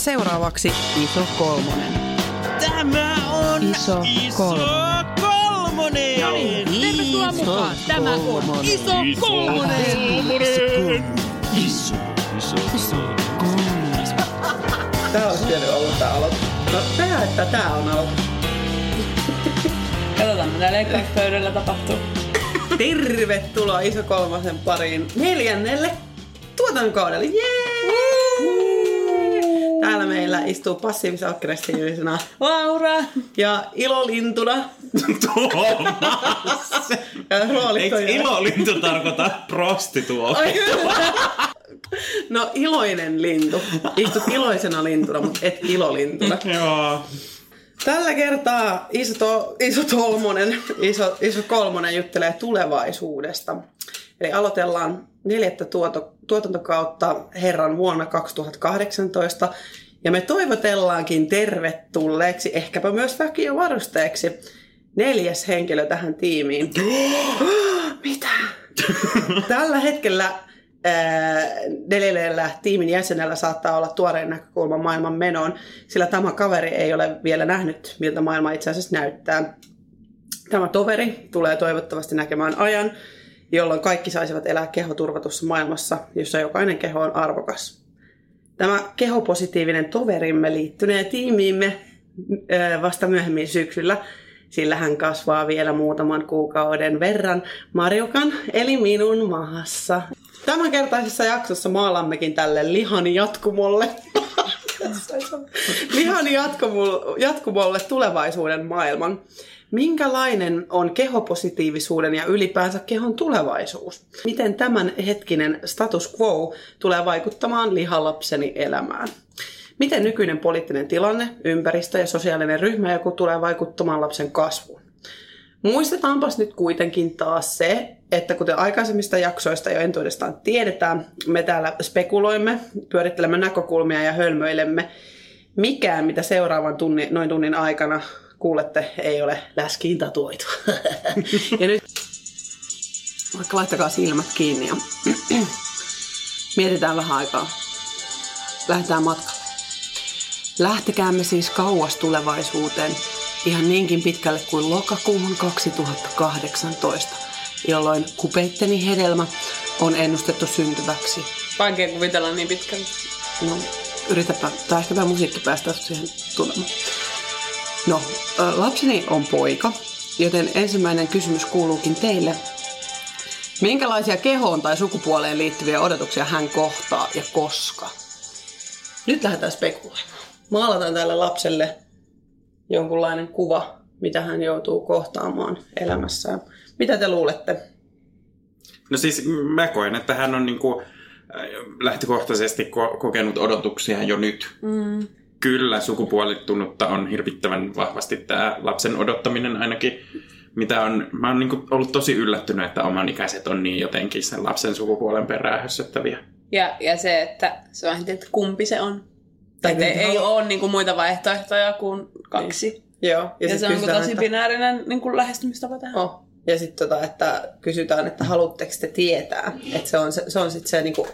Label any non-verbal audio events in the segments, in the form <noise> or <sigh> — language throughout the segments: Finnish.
seuraavaksi Iso Kolmonen. Tämä on Iso iso kolmonen. kolmonen. No niin, tervetuloa mukaan. Tämä on Iso Kolmonen. Iso, iso, iso. Tää olisi pitänyt olla tää aloitus. No tää, että tää on aloitus. Katsotaan, mitä leikkauspöydällä tapahtuu. Tervetuloa Iso Kolmosen pariin neljännelle tuotantokaudelle. Jee! Täällä meillä istuu passiivis-aggressiivisena Laura! ja ilolintuna. Tuomas! Ja roolit Eikö on- ilolintu tarkoita prostituo? Ai kyllä. No iloinen lintu. Istut iloisena lintuna, mutta et ilolintuna. Joo. Tällä kertaa iso, to, iso Tolmonen, iso, iso Kolmonen juttelee tulevaisuudesta. Eli aloitellaan neljättä tuoto, tuotantokautta Herran vuonna 2018. Ja me toivotellaankin tervetulleeksi, ehkäpä myös vakiovarusteeksi, neljäs henkilö tähän tiimiin. <gasps> <gasps> Mitä? Tällä hetkellä neljällä tiimin jäsenellä saattaa olla tuoreen näkökulma maailman menoon, sillä tämä kaveri ei ole vielä nähnyt, miltä maailma itse asiassa näyttää. Tämä toveri tulee toivottavasti näkemään ajan, jolloin kaikki saisivat elää kehoturvatussa maailmassa, jossa jokainen keho on arvokas. Tämä kehopositiivinen toverimme liittynee tiimiimme vasta myöhemmin syksyllä, sillä hän kasvaa vielä muutaman kuukauden verran Marjukan eli minun maassa. Tämänkertaisessa jaksossa maalammekin tälle lihan jatkumolle. lihan jatkumolle tulevaisuuden maailman. Minkälainen on kehopositiivisuuden ja ylipäänsä kehon tulevaisuus? Miten tämän hetkinen status quo tulee vaikuttamaan lihalapseni elämään? Miten nykyinen poliittinen tilanne, ympäristö ja sosiaalinen ryhmäjoku tulee vaikuttamaan lapsen kasvuun? Muistetaanpas nyt kuitenkin taas se, että kuten aikaisemmista jaksoista jo entuudestaan tiedetään, me täällä spekuloimme, pyörittelemme näkökulmia ja hölmöilemme. Mikään, mitä seuraavan tunnin, noin tunnin aikana kuulette, ei ole läskiin tatuoitu. <laughs> ja nyt vaikka laittakaa silmät kiinni ja <clears throat> mietitään vähän aikaa. Lähdetään matkalle. Lähtekäämme siis kauas tulevaisuuteen, ihan niinkin pitkälle kuin lokakuuhun 2018, jolloin kupeitteni hedelmä on ennustettu syntyväksi. Vaikea kuvitella niin pitkälle. No, yritäpä, tai ehkäpä musiikki päästä siihen tulemaan. No, lapseni on poika, joten ensimmäinen kysymys kuuluukin teille. Minkälaisia kehoon tai sukupuoleen liittyviä odotuksia hän kohtaa ja koska? Nyt lähdetään spekuloimaan. Maalataan tälle lapselle jonkunlainen kuva, mitä hän joutuu kohtaamaan elämässään. Mitä te luulette? No siis mä koen, että hän on niinku äh, lähtökohtaisesti ko- kokenut odotuksia jo nyt. Mm. Kyllä sukupuolittunutta on hirvittävän vahvasti tämä lapsen odottaminen ainakin. Mitä on, mä oon niinku ollut tosi yllättynyt, että oman ikäiset on niin jotenkin sen lapsen sukupuolen perään hössöttäviä. Ja, ja se, että se on että kumpi se on. Tai Tai ei, ei ole niin kuin muita vaihtoehtoja kuin kaksi. Joo. Ja, ja se on kysytään, tosi että- binäärinen niin kuin lähestymistapa tähän. Oh. Ja sitten tota, että kysytään, että haluatteko te tietää. Että se on, se, se on sitten se, niinku,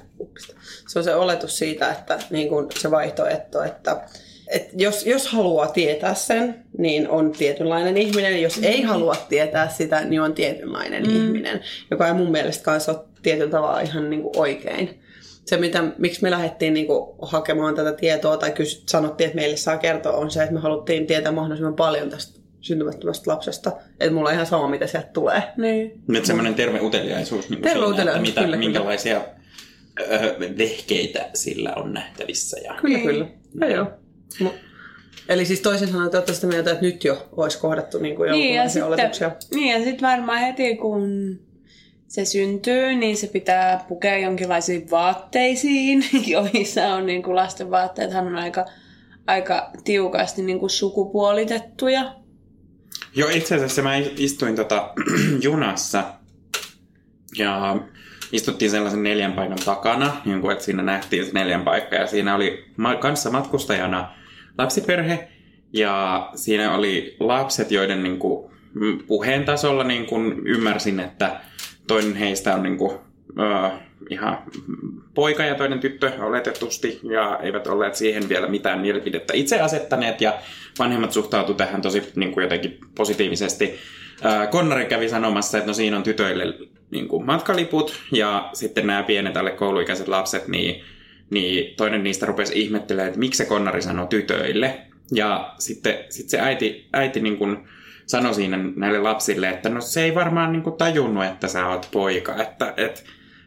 se on se oletus siitä, että niinku, se vaihtoehto, että et jos, jos haluaa tietää sen, niin on tietynlainen ihminen. Jos ei halua tietää sitä, niin on tietynlainen mm. ihminen, joka ei mun mielestä kanssa ole tietyllä tavalla ihan niinku oikein. Se, mitä, miksi me lähdettiin niinku hakemaan tätä tietoa tai kysy, sanottiin, että meille saa kertoa, on se, että me haluttiin tietää mahdollisimman paljon tästä syntymättömästä lapsesta. Että mulla on ihan sama, mitä sieltä tulee. Niin. Nyt semmoinen terve uteliaisuus, niin Terve uteliaisuus, että mitä, kyllä, kyllä. minkälaisia öö, vehkeitä sillä on nähtävissä. Ja... Kyllä, Niin. kyllä. Ja joo. Mu- Eli siis toisin sanoen te olette sitä mieltä, että nyt jo olisi kohdattu niin kuin Niin, ja sitten, oletuksia. niin, ja sitten varmaan heti kun se syntyy, niin se pitää pukea jonkinlaisiin vaatteisiin, <laughs> joissa on niin kuin lasten vaatteethan on aika, aika tiukasti niin kuin sukupuolitettuja. Joo, itse asiassa mä istuin tota, <clears throat> junassa ja istuttiin sellaisen neljän paikan takana, niin kuin, että siinä nähtiin se neljän paikka ja siinä oli kanssa matkustajana lapsiperhe ja siinä oli lapset, joiden niin kuin, mm, puheen tasolla niin kuin, ymmärsin, että toinen heistä on niin kuin, ihan poika ja toinen tyttö oletetusti, ja eivät olleet siihen vielä mitään mielipidettä itse asettaneet, ja vanhemmat suhtautu tähän tosi niin kuin jotenkin positiivisesti. Konnari kävi sanomassa, että no siinä on tytöille niin kuin matkaliput, ja sitten nämä pienet alle kouluikäiset lapset, niin, niin toinen niistä rupesi ihmettelemään, että miksi se Konnari sanoo tytöille. Ja sitten sit se äiti, äiti niin kuin sanoi siinä näille lapsille, että no se ei varmaan niin kuin tajunnut, että sä oot poika, että et,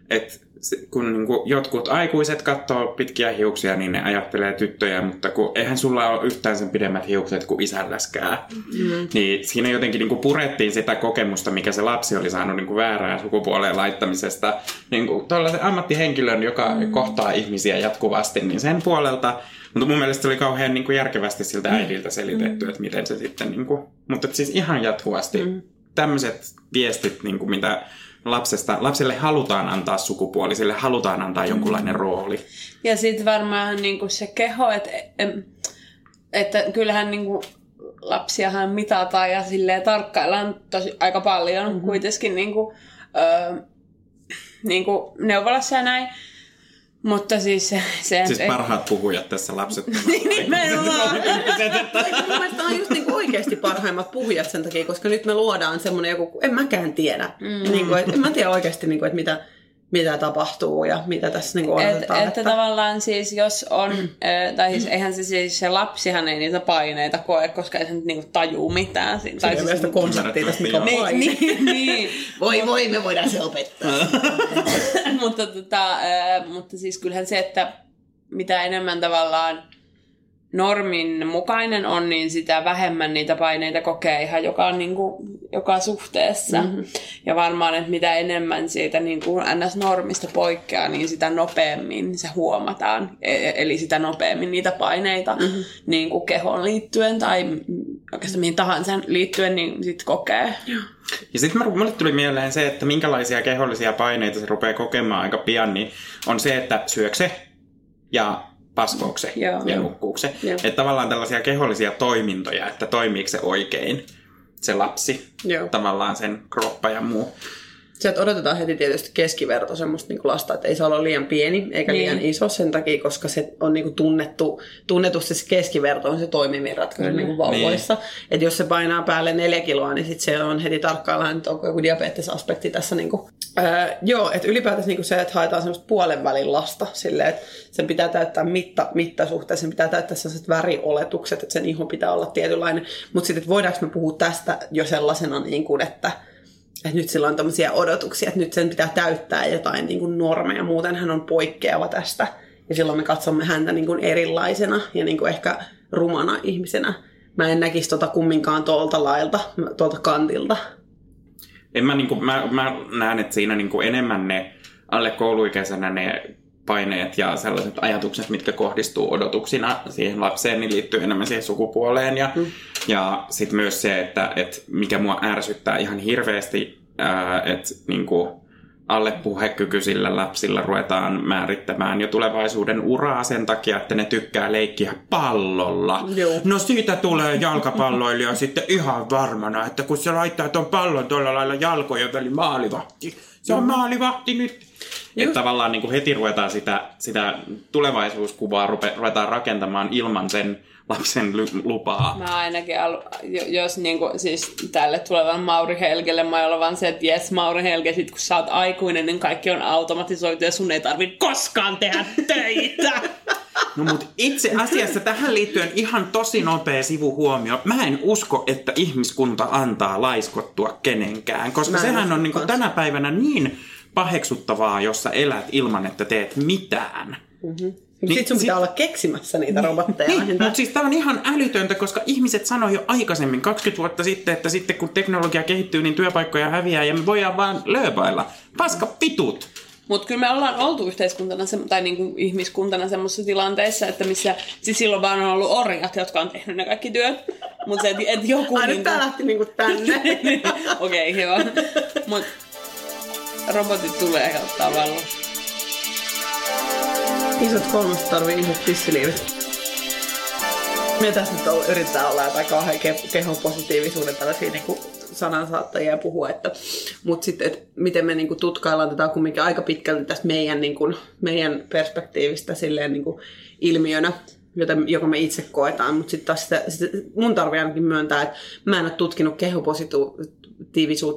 et, se- kun niin kuin jotkut aikuiset katsoo pitkiä hiuksia, niin ne ajattelee tyttöjä, mutta kun eihän sulla ole yhtään sen pidemmät hiukset kuin isälläskään. Mm. Niin siinä jotenkin niin kuin purettiin sitä kokemusta, mikä se lapsi oli saanut niin kuin väärää sukupuoleen laittamisesta. Niin kuin tuollaisen ammattihenkilön, joka mm. kohtaa ihmisiä jatkuvasti, niin sen puolelta mutta mun mielestä se oli kauhean niin kuin järkevästi siltä äidiltä selitetty, että miten se sitten... Niin kuin, mutta että siis ihan jatkuvasti mm. Tämmöiset viestit, niin kuin mitä lapsesta, lapselle halutaan antaa sukupuoli, sille halutaan antaa jonkunlainen rooli. Ja sitten varmaan niinku se keho, että, että kyllähän niinku lapsiahan mitataan ja silleen tarkkaillaan tosi aika paljon mm-hmm. kuitenkin niinku, ö, niinku neuvolassa ja näin. Mutta siis se... se Siis parhaat puhujat tässä lapset. <laughs> Nimenomaan. Mun mielestä on just niinku oikeasti parhaimmat puhujat sen takia, koska nyt me luodaan semmoinen joku, en mäkään tiedä. Mm. Niinku, et, en mä tiedä oikeasti, niinku, että mitä, mitä tapahtuu ja mitä tässä niinku Et, odotetaan. että tavallaan siis jos on, <clears throat> tai siis eihän se siis se lapsihan ei niitä paineita koe, koska ei se nyt niinku tajuu mitään. Si- Tai siis sitä konseptia tästä, mikä on Niin, paine. niin, niin. <laughs> Voi voi, me voidaan se opettaa. <laughs> mutta, tota, mutta siis kyllähän se, että mitä enemmän tavallaan normin mukainen on, niin sitä vähemmän niitä paineita kokee ihan joka, niin kuin, joka suhteessa. Mm-hmm. Ja varmaan, että mitä enemmän siitä niin kuin NS-normista poikkeaa, niin sitä nopeammin se huomataan. E- Eli sitä nopeammin niitä paineita mm-hmm. niin kuin kehoon liittyen tai oikeastaan mihin tahansa liittyen, niin sit kokee. Ja sitten mulle tuli mieleen se, että minkälaisia kehollisia paineita se rupeaa kokemaan aika pian, niin on se, että syökse ja paskoukse Joo. ja nukkuukse. Joo. Että tavallaan tällaisia kehollisia toimintoja, että toimiiko se oikein se lapsi, Joo. tavallaan sen kroppa ja muu. Se, että odotetaan heti tietysti keskiverto semmoista niin lasta, että ei saa olla liian pieni eikä Niin. liian iso sen takia, koska se on niin tunnettu, tunnetusti se keskiverto on se toimivin ratkaisu niin vauvoissa. Että jos se painaa päälle neljä kiloa, niin sit se on heti tarkkaillaan, että onko joku diabetesaspekti tässä. Niin kuin. Öö, joo, että ylipäätänsä niin se, että haetaan semmoista puolen välin lasta silleen, että sen pitää täyttää mitta, mittasuhteen, sen pitää täyttää sellaiset värioletukset, että sen ihon pitää olla tietynlainen. Mutta sitten, että voidaanko me puhua tästä jo sellaisena, niin kuin, että että nyt sillä on tämmöisiä odotuksia, että nyt sen pitää täyttää jotain niin kuin normeja, muuten hän on poikkeava tästä. Ja silloin me katsomme häntä niin kuin erilaisena ja niin kuin ehkä rumana ihmisenä. Mä en näkisi tota kumminkaan tuolta lailta, tuolta kantilta. En mä, niinku, mä, mä näen, että siinä niinku enemmän ne alle kouluikäisenä ne paineet ja sellaiset ajatukset, mitkä kohdistuu odotuksina siihen lapseen, niin liittyy enemmän siihen sukupuoleen. Ja, mm. ja sitten myös se, että, että mikä mua ärsyttää ihan hirveästi, ää, että niinku, alle puhekykyisillä lapsilla ruvetaan määrittämään jo tulevaisuuden uraa sen takia, että ne tykkää leikkiä pallolla. Joo. No siitä tulee jalkapalloilija sitten ihan varmana, että kun se laittaa tuon pallon tuolla lailla jalkojen väliin maalivahti, se on maalivahti nyt. Että tavallaan niin kuin heti ruvetaan sitä, sitä tulevaisuuskuvaa rupe, ruvetaan rakentamaan ilman sen lapsen lupaa. Mä ainakin, alu, jo- jos niinku, siis tälle tulevan Mauri Helgelle mä olen vaan se, että jes Mauri Helge, sit kun sä oot aikuinen, niin kaikki on automatisoitu ja sun ei tarvitse koskaan tehdä töitä. <laughs> No mutta itse asiassa tähän liittyen ihan tosi nopea sivuhuomio. Mä en usko, että ihmiskunta antaa laiskottua kenenkään, koska sehän on niinku kans. tänä päivänä niin paheksuttavaa, jos sä elät ilman, että teet mitään. Niin, Niin Sitten sun sit- pitää olla keksimässä niitä robotteja. Niin, lähinnä. mutta siis tämä on ihan älytöntä, koska ihmiset sanoi jo aikaisemmin, 20 vuotta sitten, että sitten kun teknologia kehittyy, niin työpaikkoja häviää ja me voidaan vaan lööpailla. Paska pitut! Mutta kyllä me ollaan oltu yhteiskuntana se, tai niinku ihmiskuntana semmoisessa tilanteessa, että missä siis silloin vaan on ollut orjat, jotka on tehnyt ne kaikki työt. Mutta se, että et joku... Ai nyt niinku- tää lähti niinku tänne. <laughs> Okei, okay, hyvä. Mut robotit tulee ja ottaa vallan. Isot kolmoset tarvii isot tissiliivit. Me tässä nyt on- yritetään olla jotain kauhean ke- kehon positiivisuuden tällaisia niinku sanansaattajia puhua, että, mutta sitten, että miten me niinku tutkaillaan tätä kumminkin aika pitkälti tästä meidän, niinku, meidän perspektiivistä silleen niinku ilmiönä, jota, joka me itse koetaan, mutta sitten taas sitä, sitä, mun tarvii ainakin myöntää, että mä en ole tutkinut kehopositiivisuutta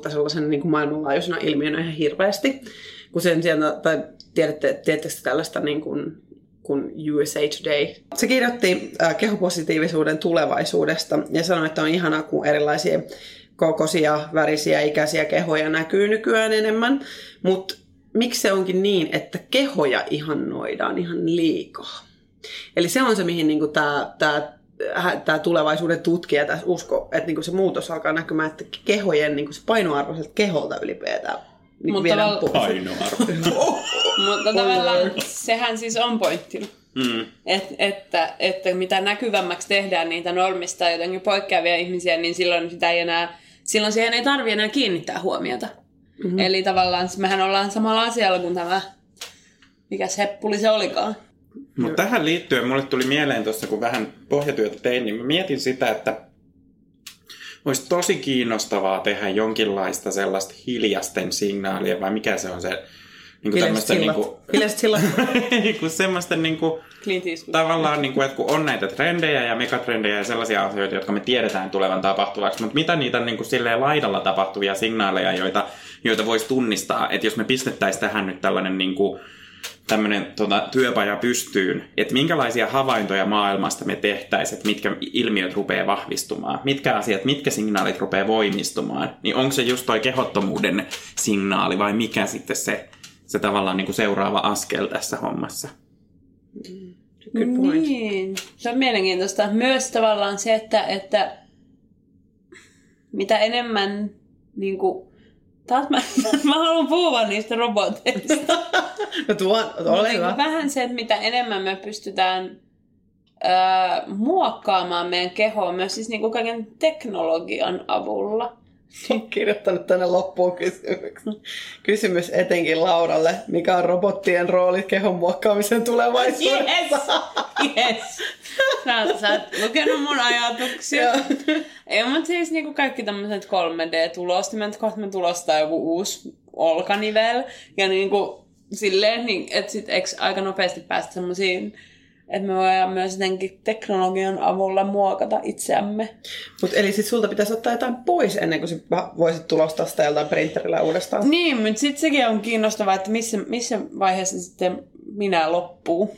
sellaisen niin kuin maailmanlaajuisena ilmiönä ihan hirveästi, kun sen sijaan, tai tiedätte, tiedättekö tällaista niin kuin, kuin USA Today. Se kirjoitti kehopositiivisuuden tulevaisuudesta ja sanoi, että on ihanaa, kun erilaisia kokoisia, värisiä, ikäisiä kehoja näkyy nykyään enemmän, mutta miksi se onkin niin, että kehoja ihannoidaan ihan liikaa? Eli se on se, mihin niin tämä, tämä tämä tulevaisuuden tutkija tässä usko, että niinku se muutos alkaa näkymään, että kehojen niinku se painoarvoiselta keholta ylipäätään niin Mutta pois. Painoarvo. Mutta tavallaan sehän siis on pointti. Mm. Et, että, että mitä näkyvämmäksi tehdään niitä normista jotenkin poikkeavia ihmisiä, niin silloin sitä ei enää, silloin siihen ei tarvi enää kiinnittää huomiota. Mm-hmm. Eli tavallaan mehän ollaan samalla asialla kuin tämä, mikä heppuli se olikaan. Mutta tähän liittyen mulle tuli mieleen tuossa, kun vähän pohjatyötä tein, niin mä mietin sitä, että olisi tosi kiinnostavaa tehdä jonkinlaista sellaista hiljasten signaalia, vai mikä se on se, niin kuin Hiljaiset tämmöistä niin sillat. <laughs> kuin, sillat. <laughs> niin semmoista niin kuin, tavallaan, niin kuin, että kun on näitä trendejä ja megatrendejä ja sellaisia asioita, jotka me tiedetään tulevan tapahtuvaksi, mutta mitä niitä niin kuin, silleen laidalla tapahtuvia signaaleja, joita, joita voisi tunnistaa, että jos me pistettäisiin tähän nyt tällainen niin kuin, tämmöinen tota, työpaja pystyyn, että minkälaisia havaintoja maailmasta me tehtäisiin, että mitkä ilmiöt rupeaa vahvistumaan, mitkä asiat, mitkä signaalit rupeaa voimistumaan, niin onko se just toi kehottomuuden signaali vai mikä sitten se, se tavallaan niin kuin seuraava askel tässä hommassa? Good point. Niin, se on mielenkiintoista. Myös tavallaan se, että, että mitä enemmän niin kuin, taas mä, <laughs> mä haluan puhua niistä roboteista. <laughs> No tuo, ole Niin hyvä. vähän se, että mitä enemmän me pystytään öö, muokkaamaan meidän kehoa myös siis niin kuin kaiken teknologian avulla. Olen kirjoittanut tänne loppuun kysymyksen. Kysymys etenkin Lauralle. Mikä on robottien rooli kehon muokkaamisen tulevaisuudessa? Yes! Yes! Sä, sä oot lukenut mun ajatuksia. Ei, mutta siis niinku kaikki tämmöiset 3D-tulostimet, kohta me tulostaa joku uusi olkanivel. Ja niinku silleen, niin, että sit eikö aika nopeasti päästä semmoisiin, että me voidaan myös jotenkin teknologian avulla muokata itseämme. Mut eli sit sulta pitäisi ottaa jotain pois ennen kuin voisit tulostaa sitä jollain printerillä uudestaan. Niin, mutta sitten sekin on kiinnostavaa, että missä, missä vaiheessa sitten minä loppuu.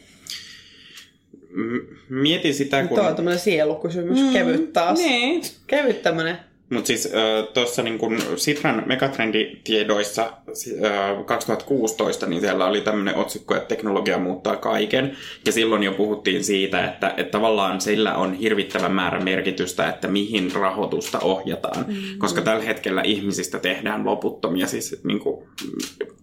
M- Mietin sitä, kun... Tuo on tämmönen sielukysymys. Mm, kevyt taas. Niin. Kevyt tämmönen. Mutta siis äh, tuossa niin kun Sitran megatrenditiedoissa äh, 2016, niin siellä oli tämmöinen otsikko, että teknologia muuttaa kaiken. Ja silloin jo puhuttiin siitä, että, että tavallaan sillä on hirvittävän määrä merkitystä, että mihin rahoitusta ohjataan. Mm-hmm. Koska tällä hetkellä ihmisistä tehdään loputtomia, siis niin kuin,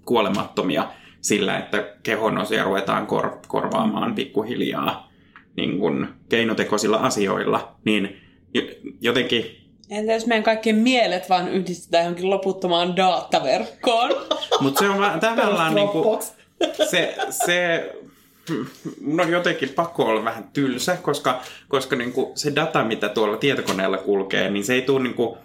kuolemattomia sillä, että kehonosia ruvetaan kor- korvaamaan pikkuhiljaa niin kuin keinotekoisilla asioilla. Niin jo- jotenkin Entä jos meidän kaikkien mielet vaan yhdistetään johonkin loputtomaan dataverkkoon? Mutta se on vaan tavallaan niinku, se, se on jotenkin pakko olla vähän tylsä, koska, koska niinku se data, mitä tuolla tietokoneella kulkee, niin se ei tule niinku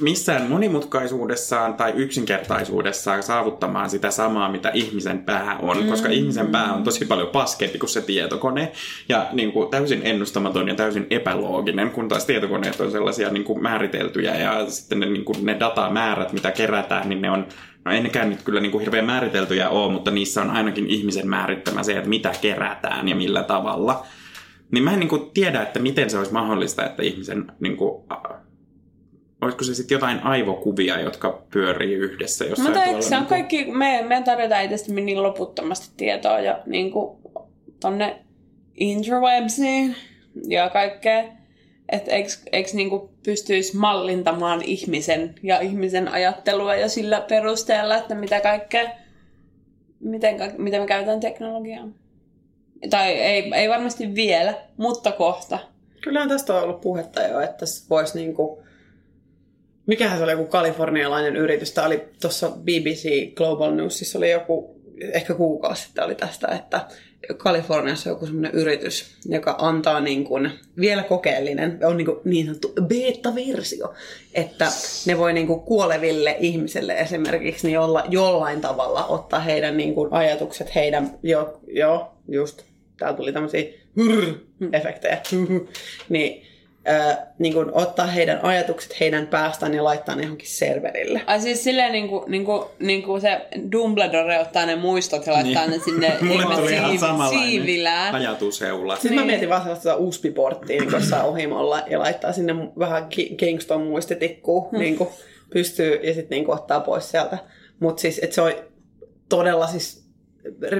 missään monimutkaisuudessaan tai yksinkertaisuudessaan saavuttamaan sitä samaa, mitä ihmisen pää on, mm. koska ihmisen pää on tosi paljon paskempi kuin se tietokone ja niin kuin, täysin ennustamaton ja täysin epälooginen, kun taas tietokoneet on sellaisia niin kuin, määriteltyjä ja sitten ne, niin kuin, ne datamäärät, mitä kerätään, niin ne on No ei nekään nyt kyllä niin kuin hirveän määriteltyjä ole, mutta niissä on ainakin ihmisen määrittämä se, että mitä kerätään ja millä tavalla. Niin mä en niin kuin tiedä, että miten se olisi mahdollista, että ihmisen niin kuin, olisiko se sitten jotain aivokuvia, jotka pyörii yhdessä jossain Mutta eikö tuolla se on niin kuin- kaikki, me, me tarjotaan itsestämme niin loputtomasti tietoa ja niin kuin tonne interwebsiin ja kaikkea. Että eikö, eikö niin kuin pystyisi mallintamaan ihmisen ja ihmisen ajattelua ja sillä perusteella, että mitä kaikkea, miten, miten me käytetään teknologiaa. Tai ei, ei varmasti vielä, mutta kohta. Kyllähän tästä on ollut puhetta jo, että se voisi niinku... Mikähän se oli joku kalifornialainen yritys? Tämä oli tuossa BBC Global Newsissa oli joku, ehkä kuukausi sitten oli tästä, että, Kaliforniassa joku semmoinen yritys, joka antaa niin kuin, vielä kokeellinen, on niin, kuin niin sanottu beta-versio, että ne voi niin kuin kuoleville ihmisille esimerkiksi niin olla jollain tavalla ottaa heidän niin kuin ajatukset, heidän, jo, jo just, täällä tuli tämmöisiä <laughs> efektejä, niin niin kuin ottaa heidän ajatukset heidän päästään ja laittaa ne johonkin serverille. Ai siis silleen niinku, niinku, niinku se Dumbledore ottaa ne muistot ja laittaa Niin. ne sinne <laughs> Mulle tuli ihan siiv- samanlainen siivilään. ajatusheula. Sitten niin. mä mietin vaan sellaista USB-porttia niin jossain ohimolla ja laittaa sinne vähän Ki- Kingston muistitikkuun hmm. niin kuin pystyy ja sitten niin ottaa pois sieltä. Mutta siis, että se on todella siis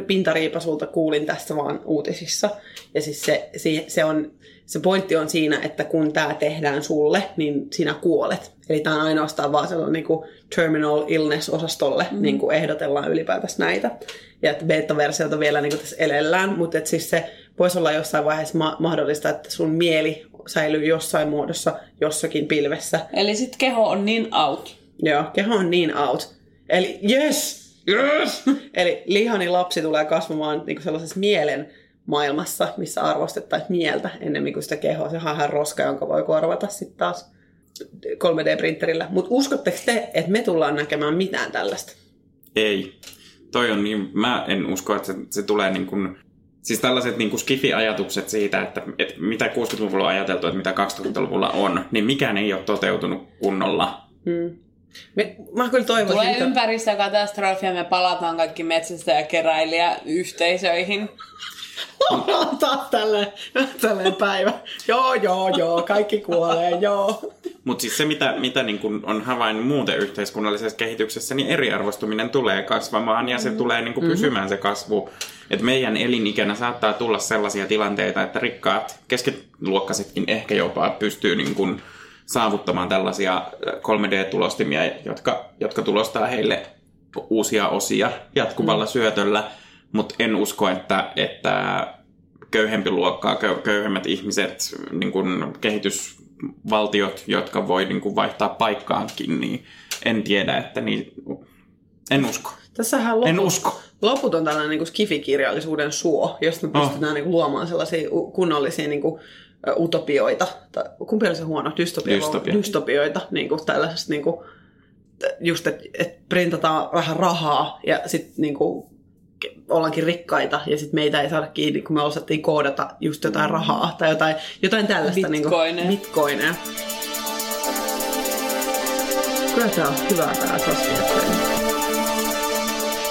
pintariipasulta kuulin tästä vaan uutisissa. Ja siis se, se, se, on, se pointti on siinä, että kun tämä tehdään sulle, niin sinä kuolet. Eli tämä on ainoastaan vaan sellainen niin kuin terminal illness-osastolle mm. niin kuin ehdotellaan ylipäätänsä näitä. Ja että beta-versiota vielä niin kuin tässä elellään, mutta että siis se voisi olla jossain vaiheessa ma- mahdollista, että sun mieli säilyy jossain muodossa jossakin pilvessä. Eli sit keho on niin out. Joo, keho on niin out. Eli yes, yes! <laughs> Eli lihani lapsi tulee kasvamaan niin sellaisessa mielen maailmassa, missä arvostettaisiin mieltä ennemmin kuin sitä kehoa. Se on ihan roska, jonka voi korvata sitten taas 3D-printerillä. Mutta uskotteko te, että me tullaan näkemään mitään tällaista? Ei. Toi on niin, mä en usko, että se, se tulee niin kuin, siis tällaiset niin kuin skifi-ajatukset siitä, että, että mitä 60-luvulla on ajateltu, että mitä 2000-luvulla on, niin mikään ei ole toteutunut kunnolla. Hmm. Me, mä kyllä toivoisin, Tulee että... ympäristökatastrofi ja me palataan kaikki metsästä ja keräilijä yhteisöihin. Ollaan taas tälleen, tälleen päivä. Joo, joo, joo, kaikki kuolee, joo. Mutta siis se, mitä, mitä niin kun on havainnut muuten yhteiskunnallisessa kehityksessä, niin eriarvostuminen tulee kasvamaan ja se tulee niin kun pysymään se kasvu. Et meidän elinikänä saattaa tulla sellaisia tilanteita, että rikkaat keskiluokkaisetkin ehkä jopa pystyy niin kun saavuttamaan tällaisia 3D-tulostimia, jotka, jotka tulostaa heille uusia osia jatkuvalla mm. syötöllä. Mutta en usko, että, että köyhempi luokkaa, köy- köyhemmät ihmiset, niin kun kehitysvaltiot, jotka voi niin kun vaihtaa paikkaankin, niin en tiedä, että niin, en usko. Tässähän En loput, usko. loput on tällainen niin kuin skifikirjallisuuden suo, josta me Oh. pystytään niin kuin luomaan sellaisia kunnollisia niin kuin, ö, utopioita. Tai, kumpi oli se huono? Dystopia. Dystopia. Dystopioita. Niin kuin tällaisesta niin kuin, just, että et printataan vähän rahaa ja sitten niin kuin, ollaankin rikkaita ja sitten meitä ei saada kiinni, kun me osattiin koodata just jotain rahaa tai jotain, jotain tällaista. Bitcoineja. Niin kuin, bitcoineja. Kyllä tämä on hyvää tämä sosiaalinen.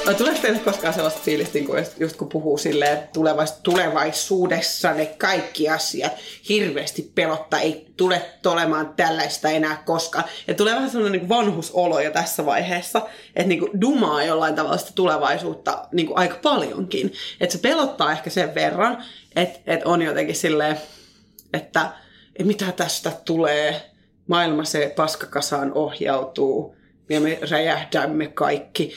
No, tuleeko teille koskaan sellaista fiilistä, niin kuin just, kun puhuu silleen, että tulevais, tulevaisuudessa ne kaikki asiat hirveästi pelottaa, ei tule olemaan tällaista enää koskaan. Ja tulee vähän sellainen niin vanhusolo jo tässä vaiheessa, että niin kuin dumaa jollain tavalla sitä tulevaisuutta niin kuin aika paljonkin. Että se pelottaa ehkä sen verran, että, että on jotenkin silleen, että, että mitä tästä tulee, maailma se paskakasaan ohjautuu ja me räjähdämme kaikki.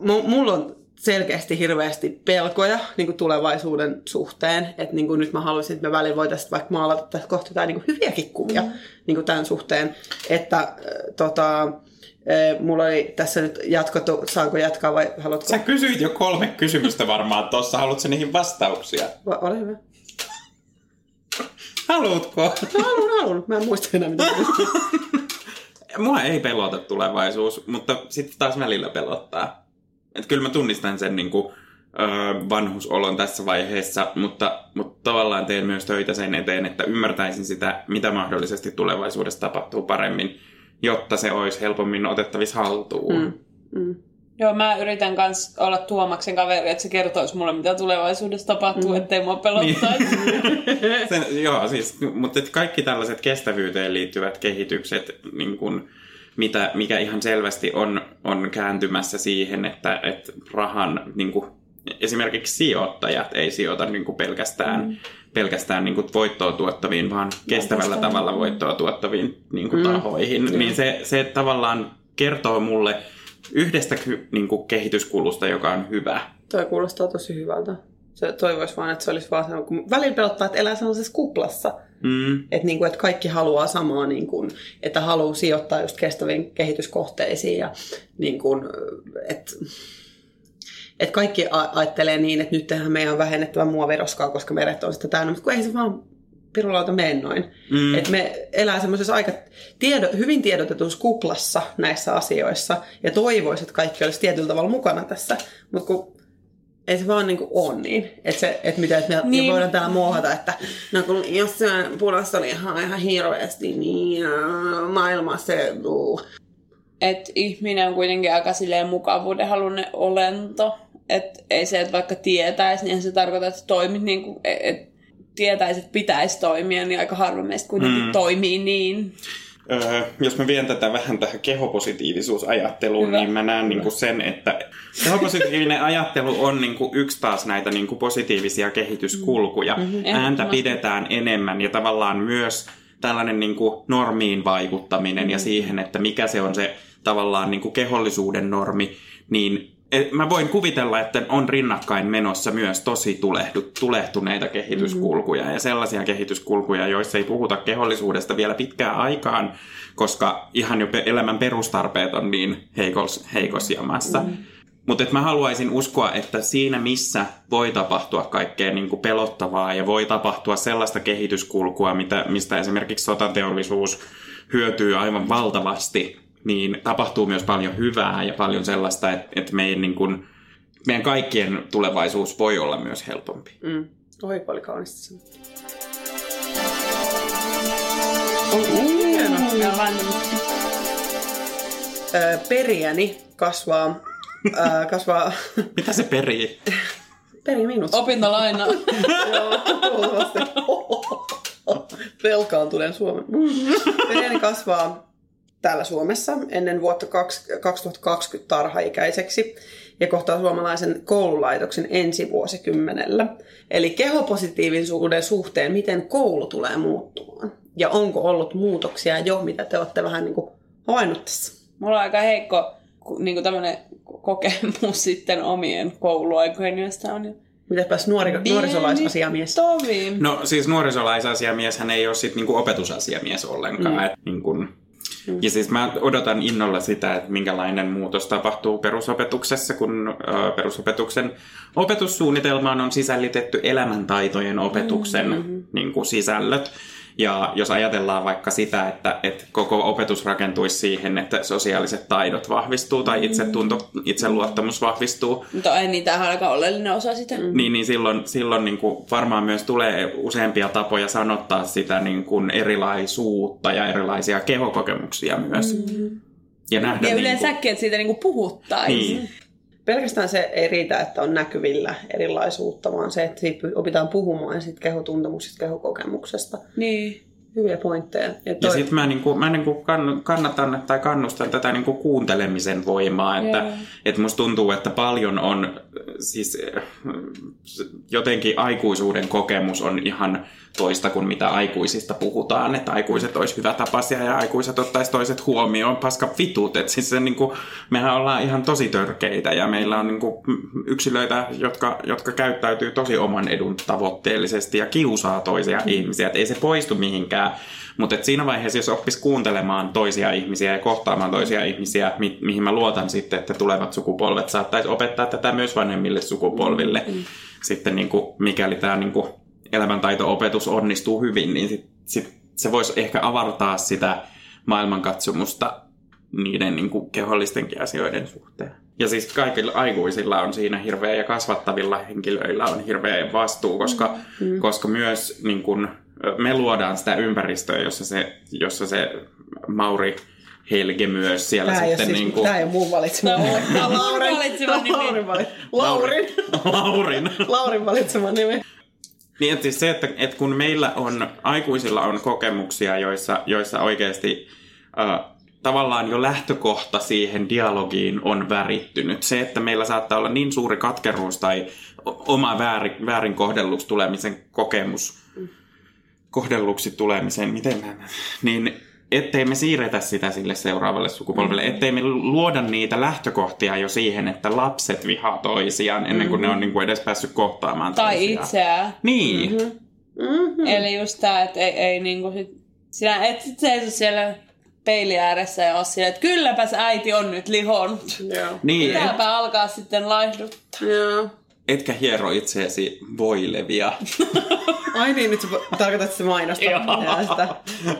M- mulla on selkeästi hirveästi pelkoja niin kuin tulevaisuuden suhteen. Että niin kuin nyt mä haluaisin, että me välillä voitaisiin vaikka maalata tässä kohta jotain niin kuin hyviäkin kuvia mm. niin kuin tämän suhteen. Että äh, tota, äh, mulla oli tässä nyt jatkottu, saanko jatkaa vai haluatko? Sä kysyit jo kolme kysymystä varmaan tuossa. Haluatko niihin vastauksia? Va- ole hyvä. Haluatko? No, haluan, haluan. Mä en muista enää mitä. <laughs> Mua ei pelota tulevaisuus, mutta sitten taas välillä pelottaa. Et kyllä mä tunnistan sen niin kuin, vanhusolon tässä vaiheessa, mutta, mutta tavallaan teen myös töitä sen eteen, että ymmärtäisin sitä, mitä mahdollisesti tulevaisuudessa tapahtuu paremmin, jotta se olisi helpommin otettavissa haltuun. Mm. Mm. Joo, mä yritän kans olla Tuomaksen kaveri, että se kertoisi mulle, mitä tulevaisuudessa tapahtuu, mm. ettei mua pelottaisi. <laughs> Sen, joo, siis, mutta kaikki tällaiset kestävyyteen liittyvät kehitykset, niin kun, mitä, mikä ihan selvästi on, on kääntymässä siihen, että, että rahan, niin kun, esimerkiksi sijoittajat ei sijoita niin kun pelkästään, mm. pelkästään niin kun voittoa tuottaviin, vaan kestävällä tavalla voittoa tuottaviin niin kun, Mm. tahoihin. Niin se, se tavallaan kertoo mulle yhdestä niin kun, kehityskulusta, joka on hyvä. Toi kuulostaa tosi hyvältä. Se toivoisi vaan, että se olisi vaan sellainen, kun välillä pelottaa, että elää sellaisessa kuplassa. Mm. Että, niin kuin, että kaikki haluaa samaa, niin kuin, että haluaa sijoittaa just kestäviin kehityskohteisiin. Ja, niin kuin, että, että kaikki ajattelee niin, että nyt tehdään meidän on vähennettävä muoviroskaa, koska meret on sitä täynnä, mutta kun ei se vaan pirulauta mene noin. Mm. Et me elää semmoisessa aika tiedo, hyvin tiedotetussa kuplassa näissä asioissa ja toivoisi, että kaikki olisi tietyllä tavalla mukana tässä, mutta kun ei se vaan niinku ole niin. Että se, et mitä, et me Niin. niin. voidaan täällä muohata, että no kun jos se punaista lihaa ihan hirveästi, niin maailma se että ihminen on kuitenkin aika silleen mukavuuden halunen olento. Että ei se, että vaikka tietäisi, niin se tarkoita, että toimit niin kuin, että tietäisi, että pitäisi toimia, niin aika harva meistä kuitenkin mm. toimii niin. Öö, jos mä vien tätä vähän tähän kehopositiivisuusajatteluun, Hyvä. niin mä näen niin kuin sen, että kehopositiivinen ajattelu on niin kuin yksi taas näitä niin kuin positiivisia kehityskulkuja. Mm-hmm. Ääntä Ehdottomasti. pidetään enemmän ja tavallaan myös tällainen niin kuin normiin vaikuttaminen ja siihen, että mikä se on se tavallaan niin kuin kehollisuuden normi, niin et mä voin kuvitella, että on rinnakkain menossa myös tosi tulehdu, tulehtuneita kehityskulkuja ja sellaisia kehityskulkuja, joissa ei puhuta kehollisuudesta vielä pitkään aikaan, koska ihan jo elämän perustarpeet on niin heikos, heikos jamassa. Mm. Mutta mä haluaisin uskoa, että siinä missä voi tapahtua kaikkea niin kuin pelottavaa ja voi tapahtua sellaista kehityskulkua, mitä, mistä esimerkiksi sotateollisuus hyötyy aivan valtavasti, niin tapahtuu myös paljon hyvää ja paljon sellaista, että, että meidän, niin kuin, meidän kaikkien tulevaisuus voi olla myös helpompi. Mm. Oi, oli kaunista sanottu. Öö, periäni kasvaa, öö, kasvaa <laughs> Mitä se perii? peri minut. Opintolaina. <laughs> Joo. <laughs> Velkaantuneen Suomen. Periäni kasvaa täällä Suomessa ennen vuotta kaksi- 2020 tarhaikäiseksi ja kohtaa suomalaisen koululaitoksen ensi vuosikymmenellä. Eli kehopositiivisuuden suhteen, miten koulu tulee muuttumaan. Ja onko ollut muutoksia jo, mitä te olette vähän niin kuin havainnut tässä? Mulla on aika heikko niin kuin tämmönen kokemus <laughs> sitten omien kouluaikojen, joista on jo Mitäpäs nuori, nuorisolaisasiamies? Tovi. No siis nuorisolaisasiamies hän ei ole sit niinku opetusasiamies ollenkaan. Mm. Et niinku, ja siis mä odotan innolla sitä, että minkälainen muutos tapahtuu perusopetuksessa, kun perusopetuksen opetussuunnitelmaan on sisällytetty elämäntaitojen opetuksen mm-hmm. niin kuin sisällöt. Ja jos ajatellaan vaikka sitä, että, että koko opetus rakentuisi siihen, että sosiaaliset taidot vahvistuu tai itsetunto, itseluottamus vahvistuu, Mutta ei niitä aika oleellinen osa sitä. Mm. niin, niin silloin, silloin niin kuin varmaan myös tulee useampia tapoja sanottaa sitä niin kuin erilaisuutta ja erilaisia kehokokemuksia myös. Mm. Ja nähdä Ja niin yleensäkin, että siitä niinku puhuttaisiin. Niin. Pelkästään se ei riitä, että on näkyvillä erilaisuutta, vaan se, että opitaan puhumaan sit kehotuntemuksesta, kehokokemuksesta. Niin. Hyviä pointteja. Ja Ja toi, sitten mä, niinku, mä niinku kann- kannatan tai kannustan tätä niinku kuuntelemisen voimaa, että Joo. et musta tuntuu, että paljon on, siis jotenkin aikuisuuden kokemus on ihan toista kuin mitä aikuisista puhutaan, että aikuiset olisi hyvä tapaisia ja aikuiset ottaisi toiset huomioon, paska vitut, että siis se niinku, mehän ollaan ihan tosi törkeitä ja meillä on niinku yksilöitä, jotka, jotka käyttäytyy tosi oman edun tavoitteellisesti ja kiusaa toisia mm. ihmisiä, että ei se poistu mihinkään, mutta et siinä vaiheessa, jos oppis kuuntelemaan toisia ihmisiä ja kohtaamaan toisia ihmisiä, mi- mihin mä luotan sitten, että tulevat sukupolvet saattaisi opettaa tätä myös vanhemmille sukupolville. Mm. Sitten niin kuin, mikäli tämä niin kuin elämäntaito-opetus onnistuu hyvin, niin sit, sit se voisi ehkä avartaa sitä maailmankatsomusta niiden niin kuin kehollistenkin asioiden suhteen. Ja siis kaikilla aikuisilla on siinä hirveä ja kasvattavilla henkilöillä on hirveä vastuu, koska, mm. koska myös niin kuin, me luodaan sitä ympäristöä, jossa se, jossa se Mauri Helge myös siellä Tämä sitten siis, niin kuin, tämä ei ole mun valitsema Tämä on mun valitsema nimi. Laurin, Laurin. Laurin. Laurin valitsema nimi. Niin, että siis se, että, että kun meillä on, aikuisilla on kokemuksia, joissa, joissa oikeasti äh, tavallaan jo lähtökohta siihen dialogiin on värittynyt. Se, että meillä saattaa olla niin suuri katkeruus tai oma väärin, väärin kohdelluksi tulemisen kokemus, kohdelluksi tulemisen, miten mä, niin ettei me siirretä sitä sille seuraavalle sukupolvelle, ettei me luoda niitä lähtökohtia jo siihen, että lapset vihaa toisiaan ennen kuin ne on niin kuin edes päässyt kohtaamaan Tai toisiaan. itseään. Niin. Mm-hmm. Mm-hmm. Eli just tää, että ei, ei niinku sit, sinä et sit seiso siellä peili ääressä ja ole että kylläpäs äiti on nyt lihonnut. Joo. Niin, et, Pitääpä alkaa sitten laihduttaa. Joo. Etkä hiero itseesi voilevia. <laughs> Ai niin, nyt sä tarkoitat sitä mainosta. Joo.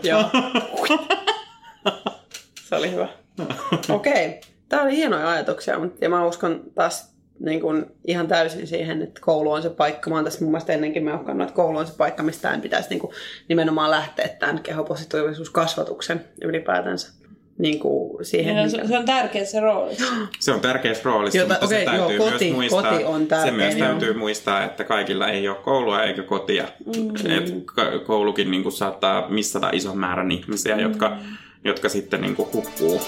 Joo. Se oli hyvä. Okei. Okay. Tämä oli hienoja ajatuksia, mutta- ja mä uskon taas niin kuin ihan täysin siihen, että koulu on se paikka. Mä oon tässä mun mielestä ennenkin meuhkannut, että koulu on se paikka, mistä tämän pitäisi niin kuin nimenomaan lähteä tämän kehopositiivisuuskasvatuksen ylipäätänsä niin kuin siihen. Ja se, se on tärkeä se rooli. <gasps> Se on tärkeässä roolissa, Jota- mutta okei, se täytyy joo, myös koti- muistaa. koti on se tärkein, myös joo. täytyy muistaa, että kaikilla ei ole koulua eikä kotia. Mm. Et koulukin niin kuin, saattaa missata ison määrän ihmisiä, mm. jotka, jotka sitten niin kuin, hukkuu.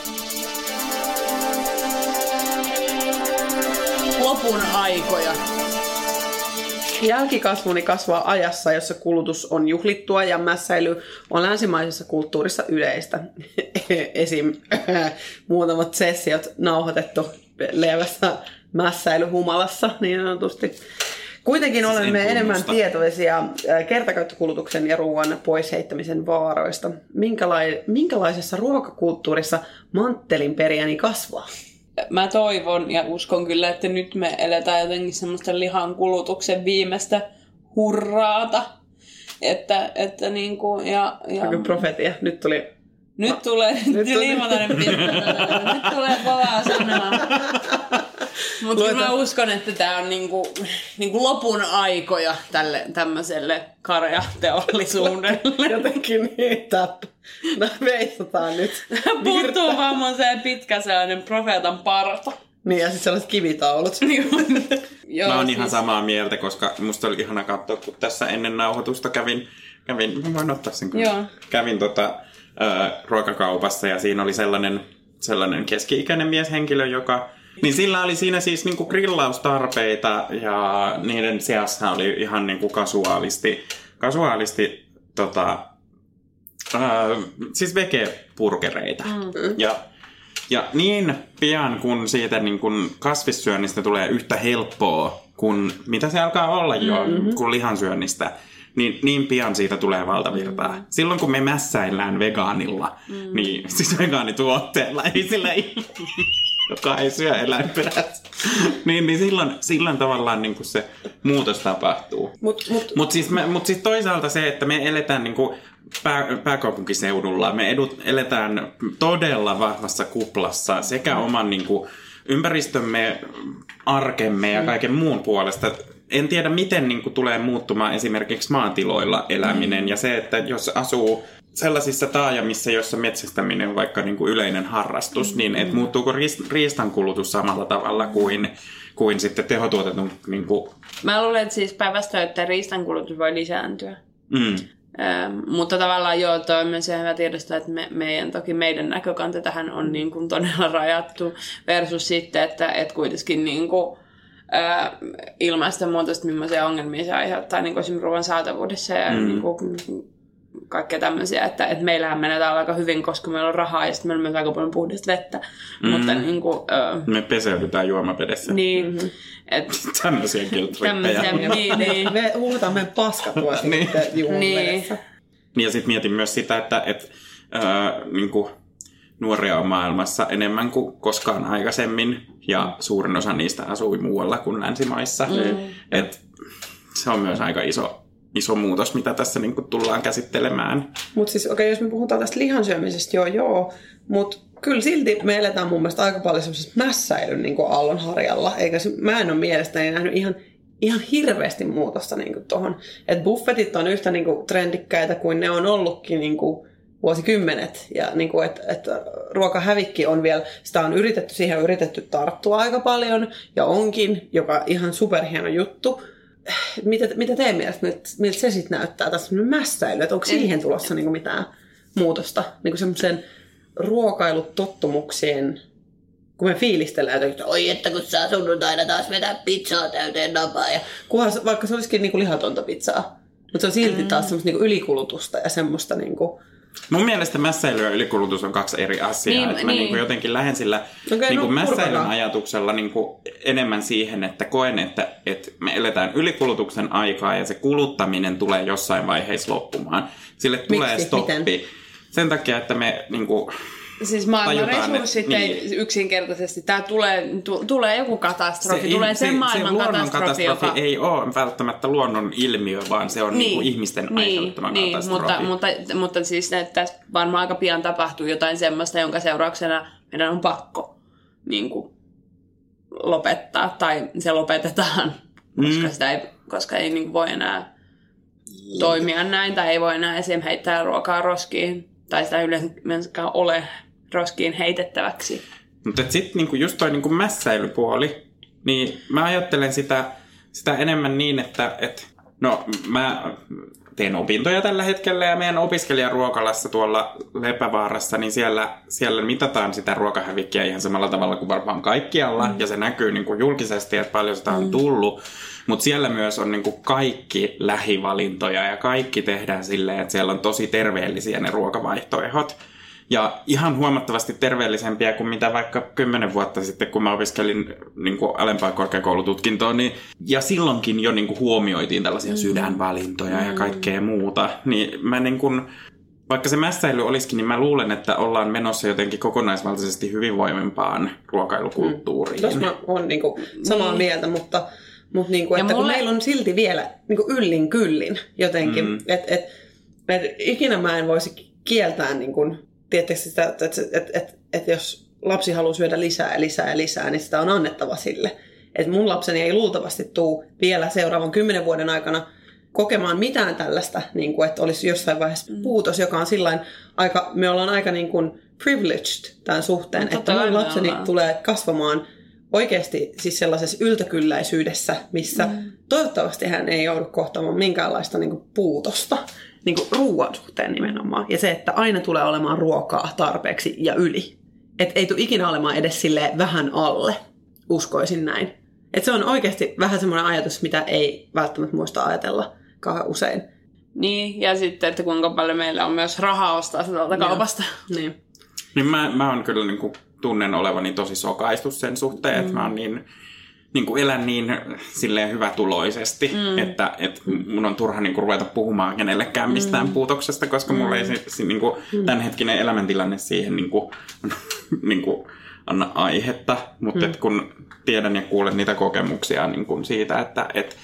Lopun aikoja. Jälkikasvuni kasvaa ajassa, jossa kulutus on juhlittua ja mässäily on länsimaisessa kulttuurissa yleistä. <laughs> Esim. <laughs> muutamat sessiot nauhoitettu lievässä mässäilyhumalassa niin sanotusti. Kuitenkin Siis olemme en enemmän tietoisia kertakäyttökulutuksen ja ruoan pois heittämisen vaaroista. Minkälai- minkälaisessa ruokakulttuurissa manttelin perijäni kasvaa? Mä toivon ja uskon kyllä, että nyt me eletään jotenkin semmoista lihan kulutuksen viimeistä hurraata. Että, että niinku, ja, ja Onko profetia? Nyt tuli nyt tulee, <laughs> nyt <laughs> pitkä, nyt tulee kovaa sanaa. Mutta Lueta- mä uskon, että tämä on niinku, niinku lopun aikoja tälle tämmöiselle karjateollisuudelle. <laughs> jotenkin niin, että no, veistataan nyt. Puuttuu vaan mun se pitkä sellainen profeetan parta. Niin, ja sitten sellaiset kivitaulut. Joo, Mä oon siis- ihan samaa mieltä, koska musta oli ihana katsoa, kun tässä ennen nauhoitusta kävin, kävin mä voin ottaa sen kun Joo. kävin tota, ö, ruokakaupassa ja siinä oli sellainen, sellainen keski-ikäinen mieshenkilö, joka niin sillä oli siinä siis niinku grillaustarpeita ja niiden seassa oli ihan niinku kasuaalisti, kasuaalisti tota, ö, siis vegepurgereita. Mm. Ja ja niin pian kun siitä niin kun kasvissyönnistä tulee yhtä helppoa kuin mitä se alkaa olla jo mm-hmm. kuin lihansyönnistä, niin niin pian siitä tulee valtavirtaa. Mm-hmm. Silloin kun me mässäillään vegaanilla, mm-hmm. niin <laughs> siis vegaanituotteella, ei sillä joka ei syö eläinperäistä, niin, niin silloin, silloin tavallaan niin kuin se muutos tapahtuu. Mut, mut, Mutta siis, me- mut siis toisaalta se, että me eletään niinku pää, pääkaupunkiseudulla, me edut, eletään todella vahvassa kuplassa sekä oman niinku ympäristömme, arkemme ja kaiken muun puolesta. En tiedä, miten niinku tulee muuttumaan esimerkiksi maatiloilla eläminen ja se, että jos asuu sellaisissa taajamissa, joissa metsästäminen on vaikka niinku yleinen harrastus, niin et muuttuuko riist- riistan kulutus samalla tavalla kuin, kuin sitten tehotuotetun niinku, Mä luulen, että siis päivästä, että riistankulutus voi lisääntyä. mm, Ähm, mutta tavallaan joo, toi on myös hyvä tiedostaa, että me, meidän, toki meidän näkökanta tähän on niin kuin todella rajattu versus sitten, että et kuitenkin niin kuin, ää, ilmastonmuutosta, millaisia ongelmia se aiheuttaa niin kuin esimerkiksi ruoan saatavuudessa ja mm. niin kuin, kaikkea tämmöisiä, että, että meillähän menee täällä aika hyvin, koska meillä on rahaa ja sitten meillä on myös aika paljon puhdasta vettä, mm. mutta niin kuin, ää, Me peseydytään juomavedessä. niin, mm-hmm. että <laughs> Tämmöisiä tämmöisiä, niin, <laughs> niin. me huutaan meidän paskatua <laughs> Niin. sitten juomavedessä. Niin ja sitten mietin myös sitä, että et, äh, niinku, nuoria on maailmassa enemmän kuin koskaan aikaisemmin ja suurin osa niistä asui muualla kuin länsimaissa. Mm. Et, se on myös aika iso, iso muutos, mitä tässä niinku tullaan käsittelemään. Mutta siis okei, okay, jos me puhutaan tästä lihansyömisestä, joo joo, mutta kyllä silti me eletään mun mielestä aika paljon semmoisessa mässäilyn niin aallonharjalla. Eikä se, mä en ole mielestäni nähnyt ihan, ihan hirveästi muutosta niin tuohon. Että buffetit on yhtä niin kuin, trendikkäitä kuin ne on ollutkin niin kuin, vuosikymmenet. Ja niin kuin, että et, ruokahävikki on vielä, sitä on yritetty, siihen on yritetty tarttua aika paljon, ja onkin, joka ihan superhieno juttu. Mitä, mitä teidän mielestä, miltä, se sitten näyttää tässä mässäily, että onko siihen tulossa niin kuin mitään muutosta, niin kuin semmoisen ruokailutottumuksien, kun me fiilistellään jotenkin, että oi että kun saa sunnuntaina taas vetää pizzaa täyteen napaa, ja kunhan, vaikka se olisikin niin kuin lihatonta pizzaa, mutta se on silti taas semmoista niin kuin ylikulutusta ja semmoista niin kuin, Mun mielestä mässäily ja ylikulutus on kaksi eri asiaa. Niin, Niin, mä niin. niin. jotenkin lähden sillä Okei, niin no, kuin mässäilyn ajatuksella niin kuin enemmän siihen, että koen, että, että me eletään ylikulutuksen aikaa ja se kuluttaminen tulee jossain vaiheessa loppumaan. Sille tulee Miksi? stoppi. Miten? sen takia, että me niin kuin, Siis maailman resurssit että- ei niin. yksinkertaisesti, tämä tulee, tu, tulee joku katastrofi, tulee sen maailman luonnon katastrofi, katastrofi joka... ei ole välttämättä luonnon ilmiö, vaan se on niin, niin kuin ihmisten niin, aiheuttama niin, katastrofi. mutta, mutta, mutta siis että tässä varmaan aika pian tapahtuu jotain semmoista, jonka seurauksena meidän on pakko niin kuin, lopettaa, tai se lopetetaan, koska, Mm. sitä ei, koska ei niin kuin, voi enää toimia näin, tai ei voi enää esim. heittää ruokaa roskiin, tai sitä ei yleensäkään ole roskiin heitettäväksi. Mutta sitten niinku just toi niinku mässäilypuoli, niin mä ajattelen sitä, sitä enemmän niin, että et, no mä teen opintoja tällä hetkellä ja meidän opiskelijaruokalassa tuolla Lepävaarassa, niin siellä, siellä mitataan sitä ruokahävikkiä ihan samalla tavalla kuin varmaan kaikkialla mm. ja se näkyy niinku julkisesti, että paljon sitä on tullut. Mutta siellä myös on niinku kaikki lähivalintoja ja kaikki tehdään silleen, että siellä on tosi terveellisiä ne ruokavaihtoehdot. Ja ihan huomattavasti terveellisempiä kuin mitä vaikka kymmenen vuotta sitten, kun mä opiskelin niin kuin alempaa korkeakoulututkintoa. Niin, ja silloinkin jo niin kuin huomioitiin tällaisia sydänvalintoja ja kaikkea muuta. Niin mä niin kuin, vaikka se mässäily olisikin, niin mä luulen, että ollaan menossa jotenkin kokonaisvaltaisesti hyvinvoimempaan ruokailukulttuuriin. Tuossa mä oon niinku samaa Niin. mieltä, mutta, mutta niinku, Ja että kun mulle- meillä on silti vielä niinku yllin kyllin jotenkin, Mm. mm. että et, et, ikinä mä en voisi kieltää, niinku, tiedättekö sitä, että et, et, et, et jos lapsi haluaa syödä lisää ja lisää ja lisää, niin sitä on annettava sille. Et mun lapseni ei luultavasti tuu vielä seuraavan kymmenen vuoden aikana kokemaan mitään tällaista, niin kuin, että olisi jossain vaiheessa Mm. puutos, joka on sillain aika, me ollaan aika niin kuin privileged tämän suhteen, No, että mun lapseni ollaan. tulee kasvamaan oikeasti siis sellaisessa yltäkylläisyydessä, missä mm. toivottavasti hän ei joudu kohtaamaan minkäänlaista niin kuin, puutosta niin kuin ruoan suhteen nimenomaan. Ja se, että aina tulee olemaan ruokaa tarpeeksi ja yli. Että ei tule ikinä olemaan edes sille vähän alle, uskoisin näin. Että se on oikeasti vähän semmoinen ajatus, mitä ei välttämättä muista ajatella kauhean usein. Niin, ja sitten, että kuinka paljon meillä on myös rahaa ostaa sitä tuolta kaupasta. Niin. Niin mä, mä oon kyllä niin kuin, tunnen olevani tosi sokaistus sen suhteen, mm. että mä oon niin, niin kuin elän niin silleen hyvätuloisesti, mm. että, että mun on turha niin kuin, ruveta puhumaan kenellekään mistään mm. puutoksesta, koska mm. mulla ei se, se, niin kuin, tämänhetkinen elämäntilanne siihen niin kuin, <laughs> niin kuin, anna aihetta. Mutta mm. kun tiedän ja kuulen niitä kokemuksia niin kuin siitä, että et,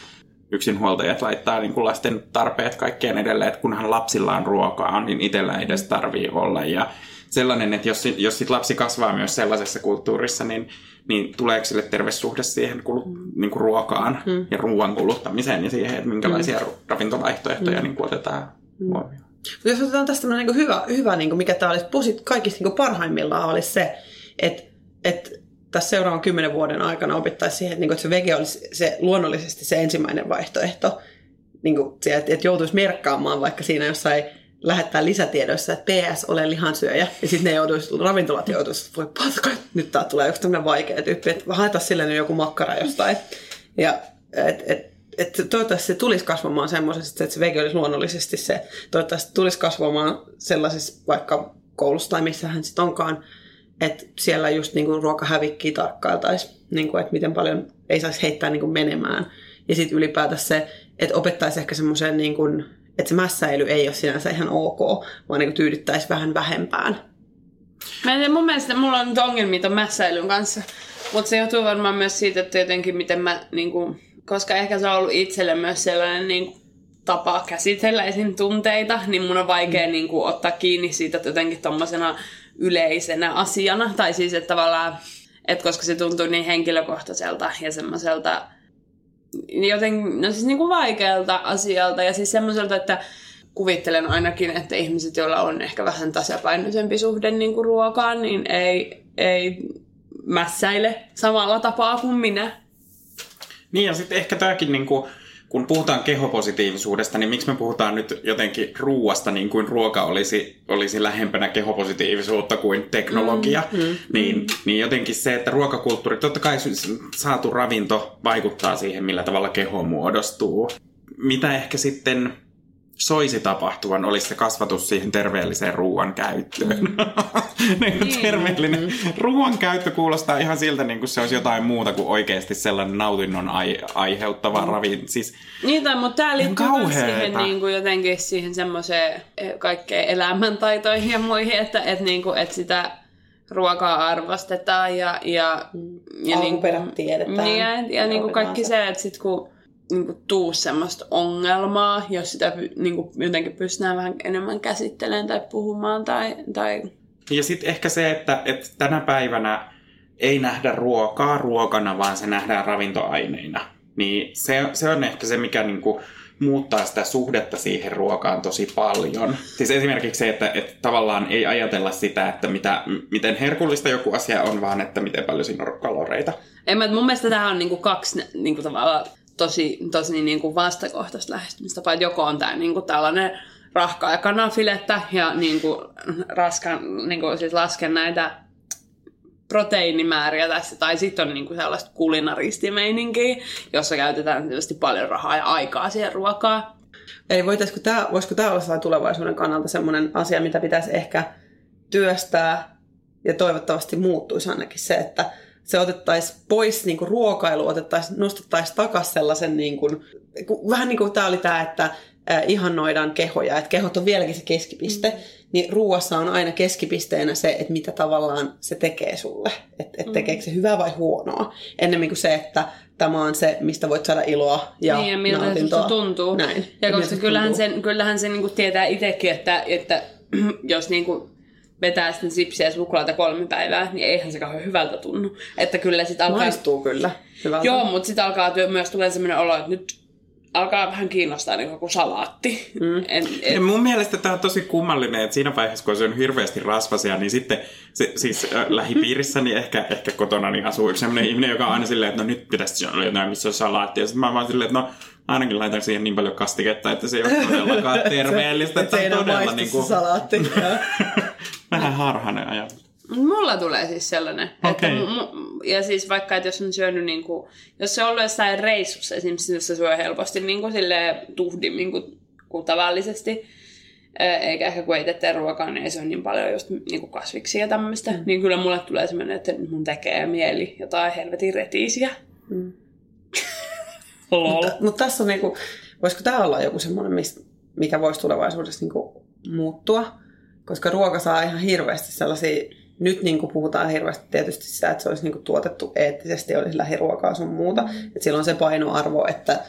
yksinhuoltajat laittaa niin kuin lasten tarpeet kaikkeen edelleen, että kunhan lapsilla on ruokaa, niin itsellä ei edes tarvii olla. Ja sellainen, että jos, jos sit lapsi kasvaa myös sellaisessa kulttuurissa, niin, niin tuleeko sille terve suhde siihen kulut, niin kuin ruokaan mm. ja ruoan kuluttamiseen ja siihen, että minkälaisia mm. ravintovaihtoehtoja mm. niin kuin otetaan huomioon. Mutta jos otetaan tästä niin hyvä, hyvä niin kuin mikä tämä olisi posit, kaikista niin kuin parhaimmillaan olisi se, että, että tässä seuraavan kymmenen vuoden aikana opittaisiin siihen, että, niin kuin, että se vege olisi se, luonnollisesti se ensimmäinen vaihtoehto. Niin kuin, että, että joutuisi merkkaamaan vaikka siinä jossain lähettää lisätiedoissa, että PS, olen lihansyöjä. Ja sitten ne joutuisi, ravintolat joutuisi, voi paska, nyt tää tulee yksi tämmöinen vaikea tyyppi, että haeta sille nyt joku makkara jostain. Ja et, et, et toivottavasti se tulisi kasvamaan semmoisesti, että se vege olisi luonnollisesti se, toivottavasti tulisi kasvamaan sellaisessa vaikka koulussa tai missä hän sitten onkaan, että siellä just niinku ruokahävikkiä tarkkailtaisiin, niinku, että miten paljon ei saisi heittää niinku menemään. Ja sitten ylipäätään se, että opettaisi ehkä semmoiseen, niinku, että se mässäily ei ole sinänsä ihan ok, vaan niinku tyydyttäisi vähän vähempään. Mä en tiedä, mun mielestä mulla on nyt ongelmia ton mässäilyn kanssa. Mutta se johtuu varmaan myös siitä, että jotenkin miten mä, niinku, koska ehkä se on ollut itselle myös sellainen niinku, tapa käsitellä esim. tunteita, niin mun on vaikea mm. niinku, ottaa kiinni siitä jotenkin tommosena yleisenä asiana. Tai siis, että tavallaan, että koska se tuntuu niin henkilökohtaiselta ja semmoiselta joten, no siis niinku vaikealta asialta ja siis semmoiselta, että kuvittelen ainakin, että ihmiset, joilla on ehkä vähän tasapainoisempi suhde niin kuin ruokaan, niin ei, ei mässäile samalla tapaa kuin minä. Niin ja sitten ehkä tämäkin, niin kuin, kun puhutaan kehopositiivisuudesta, niin miksi me puhutaan nyt jotenkin ruuasta niin kuin ruoka olisi, olisi lähempänä kehopositiivisuutta kuin teknologia, mm, mm, niin, mm. niin jotenkin se, että ruokakulttuuri, totta kai saatu ravinto vaikuttaa siihen, millä tavalla keho muodostuu. Mitä ehkä sitten soisi tapahtuvan, olisi se kasvatus siihen terveelliseen ruoan käyttöön. Mm. <laughs> niin niin. terveellinen ruoan käyttö kuulostaa ihan siltä, niin kuin se olisi jotain muuta kuin oikeasti sellainen nautinnon ai- aiheuttava mm. ravi. Siis, niin, tai, mutta tämä liittyy siihen niin kuin jotenkin siihen semmoiseen eh, kaikkeen elämäntaitoihin ja muihin, että, että, niin kuin, että sitä ruokaa arvostetaan ja, ja, ja niin kuin, tiedetään. Niin, ja, ja niin kuin kaikki se, että sit kun niin kuin, tuu semmoista ongelmaa, jos sitä niin kuin, jotenkin pystytään vähän enemmän käsittelemään tai puhumaan. Tai, tai... Ja sitten ehkä se, että, että tänä päivänä ei nähdä ruokaa ruokana, vaan se nähdään ravintoaineina. Niin se, se on ehkä se, mikä niin kuin, muuttaa sitä suhdetta siihen ruokaan tosi paljon. Siis esimerkiksi se, että, että tavallaan ei ajatella sitä, että mitä, miten herkullista joku asia on, vaan että miten paljon siinä on kaloreita. En mä, mun mielestä tähän on niinku kaksi niinku tavallaan tosi, tosi niin kuin vastakohtaista lähestymistapaa. Joko on tämä niin kuin tällainen rahkaa ja kanafilettä ja niin kuin raskan, niin kuin siis lasken näitä proteiinimääriä tässä, tai sitten on niinku sellaista kulinaristimeininkiä, jossa käytetään tietysti paljon rahaa ja aikaa siihen ruokaan. Eli voitaisiko tämä, voisiko tämä olla tulevaisuuden kannalta sellainen asia, mitä pitäisi ehkä työstää ja toivottavasti muuttuisi ainakin se, että se otettaisiin pois niin kuin ruokailu, otettaisiin, nostettaisiin takaisin sellaisen, niin kuin, vähän niin kuin tämä oli tämä, että ihannoidaan kehoja, että kehot on vieläkin se keskipiste, mm. niin ruuassa on aina keskipisteenä se, että mitä tavallaan se tekee sulle. Että et tekeekö se hyvää vai huonoa. Ennemmin kuin se, että tämä on se, mistä voit saada iloa ja Niin, ja miltä nautintoa. se tuntuu. Näin. Ja koska kyllähän, sen, kyllähän se niinku tietää itsekin, että, että <clears throat> jos niinku vetää sitten sipsiä ja suklaata kolme päivää, niin eihän se kauhean hyvältä tunnu. Että kyllä sit alkaa... Maistuu kyllä hyvältä. Joo, mutta sitten alkaa työ, myös tulee sellainen olo, että nyt alkaa vähän kiinnostaa niin joku salaatti. Mm. En, en... Ja mun mielestä tämä on tosi kummallinen, että siinä vaiheessa, kun se on hirveästi rasvasia, niin sitten se, siis äh, lähipiirissäni ehkä, ehkä kotona niin asuu yksi sellainen ihminen, joka on aina silleen, että no nyt pitäisi olla jotain, missä on salaatti. Ja sitten mä vaan silleen, että no ainakin laitan siihen niin paljon kastiketta, että se ei ole todellakaan <laughs> terveellistä. että se ei todella niin kuin... salaatti. <laughs> Vähän harhainen ajatus. Mulla tulee siis sellainen. Okay. Että mu- ja siis vaikka, että jos on syönyt, niin kuin, jos se on ollut jossain reissussa esimerkiksi, jossa syö helposti niin kuin tuhdimmin kuin, kuin tavallisesti, eikä ehkä kun ei tee ruokaa, niin ei se ole niin paljon just niin kuin kasviksia ja tämmöistä, mm. niin kyllä mulle tulee semmoinen, että mun tekee mieli jotain helvetin retiisiä. Mm. Mutta, mutta tässä on niinku, voisiko tämä olla joku semmoinen, mikä voisi tulevaisuudessa niinku muuttua? Koska ruoka saa ihan hirveästi sellaisia, nyt niin kuin puhutaan hirveästi tietysti sitä, että se olisi niin kuin tuotettu eettisesti, olisi lähiruokaa sun muuta. Mm. Että sillä on se painoarvo, että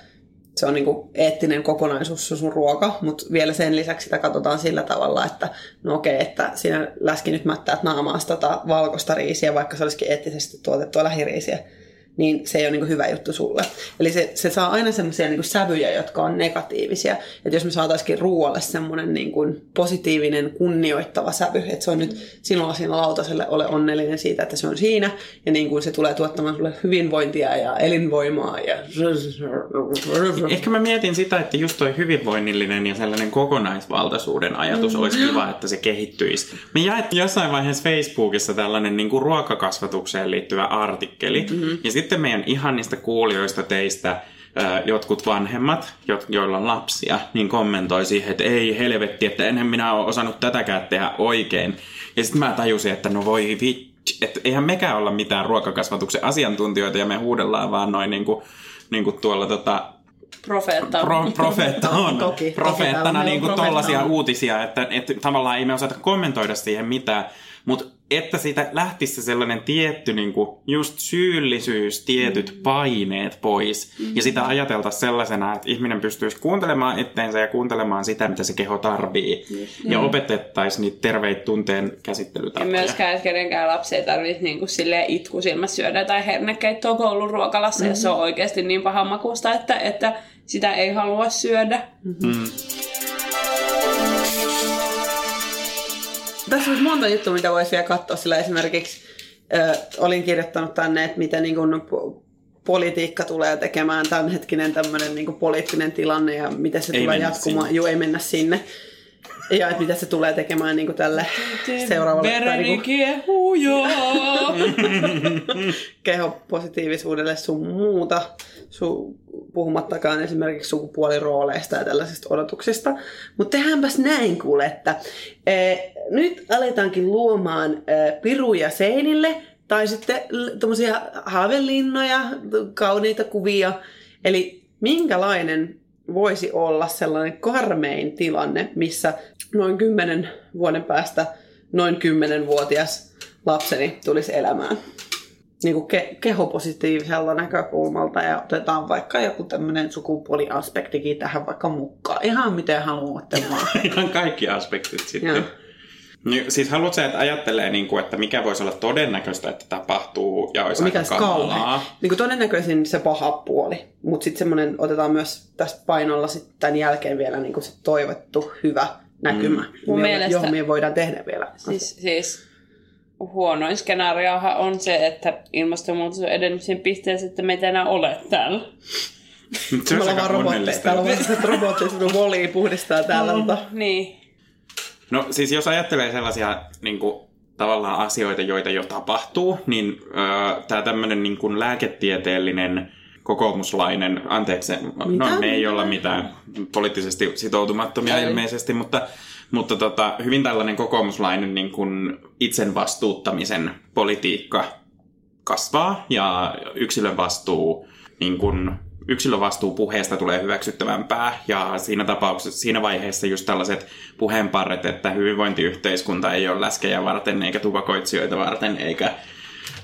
se on niin kuin eettinen kokonaisuus se sun ruoka, mutta vielä sen lisäksi sitä katsotaan sillä tavalla, että no okei, että sinä läski nyt mättäät naamaasta tota valkoista riisiä, vaikka se olisikin eettisesti tuotettua lähiriisiä niin se ei ole niin kuin hyvä juttu sulle. Eli se, se saa aina semmoisia niin sävyjä, jotka on negatiivisia. Että jos me saataisiin ruoalle semmoinen niin kuin positiivinen, kunnioittava sävy, että se on nyt sinulla siinä lautaselle, ole onnellinen siitä, että se on siinä, ja niin kuin se tulee tuottamaan sulle hyvinvointia ja elinvoimaa. Ja... Ehkä mä mietin sitä, että just toi hyvinvoinnillinen ja sellainen kokonaisvaltaisuuden ajatus mm. olisi kiva, että se kehittyisi. Me jaettiin jossain vaiheessa Facebookissa tällainen niin kuin ruokakasvatukseen liittyvä artikkeli, mm-hmm. ja sitten sitten meidän ihanista kuulijoista teistä jotkut vanhemmat, joilla on lapsia, niin kommentoi siihen, että ei helvetti, että enhän minä ole osannut tätäkään tehdä oikein. Ja sitten mä tajusin, että no voi vitsi, että eihän mekään olla mitään ruokakasvatuksen asiantuntijoita ja me huudellaan vaan noin niin kuin, niin kuin tuolla tota, Profeetta. Pro, profeetta <laughs> on. Toki, profeettana niin kuin tollaisia uutisia, että, että tavallaan ei me osata kommentoida siihen mitään. Mutta että siitä lähtisi se sellainen tietty niin kuin just syyllisyys, tietyt mm. paineet pois. Mm. Ja sitä ajateltaisiin sellaisena, että ihminen pystyisi kuuntelemaan itteensä ja kuuntelemaan sitä, mitä se keho tarvii. Mm. Ja opetettaisiin niitä terveitä tunteen käsittelytapoja. Ja myöskään, että kenenkään lapsi ei tarvitse niin kuin itku silmässä syödä tai hernekeittoa koulun ruokalassa, mm. jos se on oikeasti niin paha makusta, että, että sitä ei halua syödä. Mm-hmm. Tässä olisi monta juttua, mitä voisi vielä katsoa. Sillä esimerkiksi äh, olin kirjoittanut tänne, että miten niin kuin, politiikka tulee tekemään tämänhetkinen tämmöinen niin poliittinen tilanne ja miten se ei tulee jatkumaan. Joo, ei mennä sinne. Ja että mitä se tulee tekemään niin kuin tälle seuraavalle Vereni niin kiehuu joo. <laughs> kehopositiivisuudelle sun muuta, su, puhumattakaan esimerkiksi sukupuolirooleista ja tällaisista odotuksista. Mutta tehdäänpäs näin kuule, että e, nyt aletaankin luomaan e, piruja seinille tai sitten tuommoisia haavelinnoja, kauniita kuvia. Eli minkälainen voisi olla sellainen karmein tilanne, missä noin kymmenen vuoden päästä noin kymmenenvuotias lapseni tulisi elämään niin kuin ke- kehopositiivisella näkökulmalta ja otetaan vaikka joku tämmöinen sukupuoliaspektikin tähän vaikka mukaan. Ihan miten haluatte <laughs> vaan. Ihan kaikki aspektit sitten. Joo. Niin, siis haluatko että ajattelee, niin kuin, että mikä voisi olla todennäköistä, että tapahtuu ja olisi Mikä aika olisi kauhea. kamalaa? Niin kuin todennäköisin se paha puoli, mutta sitten semmoinen otetaan myös tästä painolla sitten tämän jälkeen vielä niin kuin se toivottu hyvä näkymä, Mm. Mun mielestä- johon me voidaan tehdä vielä. Siis, siis huonoin skenaariohan on se, että ilmastonmuutos on edennyt siihen pisteeseen, että meitä ei enää ole täällä. Se Me on aika robotteja. onnellista. Täällä on sellaiset kun volii puhdistaa täällä. mutta Niin. No siis jos ajattelee sellaisia niin kuin, tavallaan asioita, joita jo tapahtuu, niin öö, tämä tämmöinen niin kuin lääketieteellinen kokoomuslainen, anteeksi, no me ei olla mitään poliittisesti sitoutumattomia Ei. ilmeisesti, mutta, mutta tota, hyvin tällainen kokoomuslainen niin kuin itsen vastuuttamisen politiikka kasvaa ja yksilön vastuu niin kuin, yksilön vastuu puheesta tulee hyväksyttävämpää ja siinä tapauksessa, siinä vaiheessa just tällaiset puheenparret, että hyvinvointiyhteiskunta ei ole läskejä varten eikä tupakoitsijoita varten eikä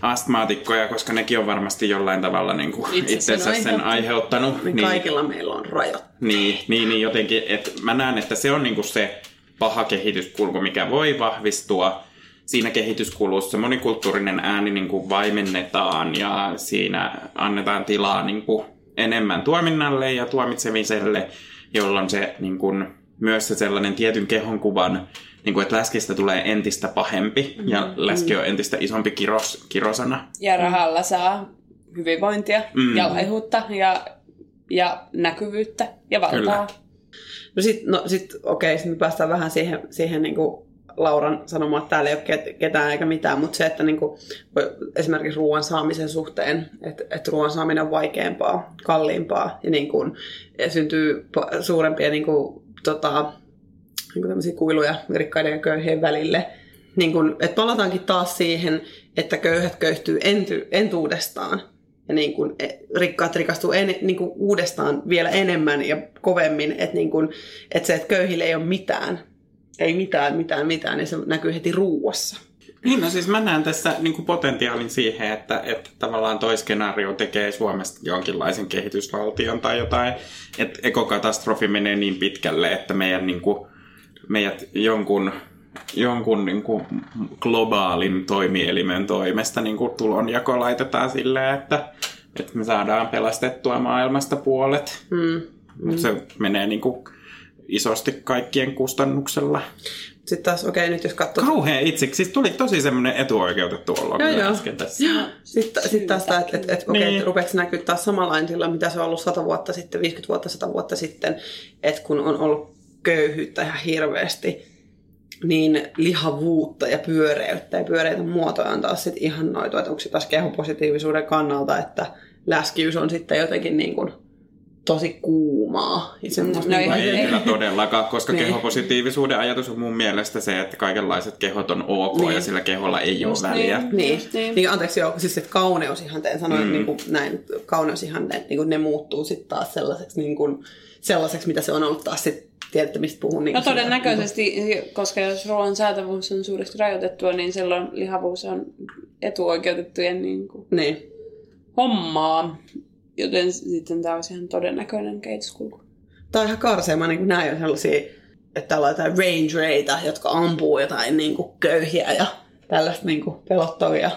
astmaatikkoja, koska nekin on varmasti jollain tavalla niin kuin Itse sen itsensä sen aiheuttanut. niin kaikilla meillä on rajat. Niin, niin, niin jotenkin, että mä näen, että se on niinku se paha kehityskulku, mikä voi vahvistua. Siinä kehityskulussa monikulttuurinen ääni niinku vaimennetaan ja siinä annetaan tilaa niinku enemmän tuominnalle ja tuomitsemiselle, jolloin se niinku, myös se sellainen tietyn kehonkuvan, niinku, että läskistä tulee entistä pahempi ja läski on entistä isompi kiros, kirosana. Ja rahalla saa hyvinvointia Mm. ja laihuutta ja, ja näkyvyyttä ja valtaa. Kyllä. No sit, no sit okei, sit me päästään vähän siihen, siihen niinku Lauran sanomaan, että täällä ei ole ket- ketään eikä mitään, mutta se, että niinku, esimerkiksi ruoan saamisen suhteen, että, että ruoan saaminen on vaikeampaa, kalliimpaa ja, niinku, ja syntyy suurempia niinku, tota, niinku tämmöisiä kuiluja rikkaiden ja köyhien välille. Niin kun, että palataankin taas siihen, että köyhät köyhtyy enty, entuudestaan ja niin kun, e, rikkaat rikastuu en, niin kun, uudestaan vielä enemmän ja kovemmin. Että niin kun, että se, että köyhille ei ole mitään, ei mitään, mitään, mitään, niin se näkyy heti ruuassa. Niin, no siis mä näen tässä niin kuin potentiaalin siihen, että, että tavallaan toi skenaario tekee Suomesta jonkinlaisen kehitysvaltion tai jotain, että ekokatastrofi menee niin pitkälle, että meidän, niin kuin, meidät jonkun, jonkun niin kuin globaalin toimielimen toimesta niin kuin tulonjako laitetaan silleen, että, että me saadaan pelastettua maailmasta puolet. Mm. Mutta se menee niin kuin isosti kaikkien kustannuksella. Sitten taas, okei, nyt jos katsoo... Kauhean itse. Siis tuli tosi semmoinen etuoikeutettu olo Joo, joo. äsken tässä. Sitten sit taas tämä, että et, et, okei, Niin. et rupeeko se näkyä taas samanlainen tila, mitä se on ollut 100 vuotta sitten, 50 vuotta, 100 vuotta sitten, että kun on ollut köyhyyttä ihan hirveästi, niin lihavuutta ja pyöreyttä ja pyöreitä muotoja on taas sitten ihan noita, että onko se taas kehopositiivisuuden kannalta, että läskiys on sitten jotenkin niin kuin tosi kuumaa. Ja No niin Ei, Ei. kyllä todellakaan, koska Niin. kehopositiivisuuden ajatus on mun mielestä se, että kaikenlaiset kehot on ok Niin. ja sillä keholla ei Just ole väliä. niin. Niin. Niin. niin, anteeksi joo, siis että kauneusihanteet, sanoin mm. niin kuin näin, kauneusihanteet, niin kuin ne muuttuu sitten taas sellaiseksi, niin kuin, sellaiseksi, mitä se on ollut taas sitten, tiedätte mistä puhun. Niin No todennäköisesti, koska jos ruoan saatavuus on suuresti rajoitettua, niin silloin lihavuus on etuoikeutettujen niin kuin, Sitä, niin. hommaa. Joten sitten tämä olisi ihan todennäköinen kehityskulku. Tämä on ihan karsea, mä niin kuin näin jo sellaisia, että täällä on jotain rangereita, jotka ampuu jotain niin kuin köyhiä ja tällaista niin kuin pelottavia.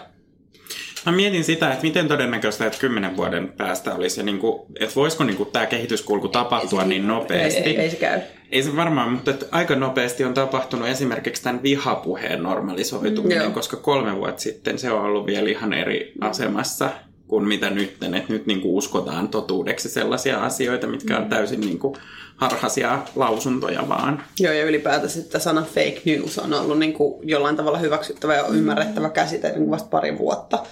Mä mietin sitä, että miten todennäköistä, että kymmenen vuoden päästä olisi, ja niin kuin, että voisiko niin kuin tämä kehityskulku tapahtua niin nopeasti. Ei, ei, ei se käy. Ei se varmaan, mutta että aika nopeasti on tapahtunut esimerkiksi tämän vihapuheen normalisoituminen, Joo. koska kolme vuotta sitten se on ollut vielä ihan eri asemassa kuin mitä nyt. Että nyt niin kuin uskotaan totuudeksi sellaisia asioita, mitkä on täysin niin kuin harhaisia lausuntoja vaan. Joo, ja ylipäätänsä että sana fake news on ollut niin kuin jollain tavalla hyväksyttävä ja ymmärrettävä käsite niin kuin vasta pari vuotta.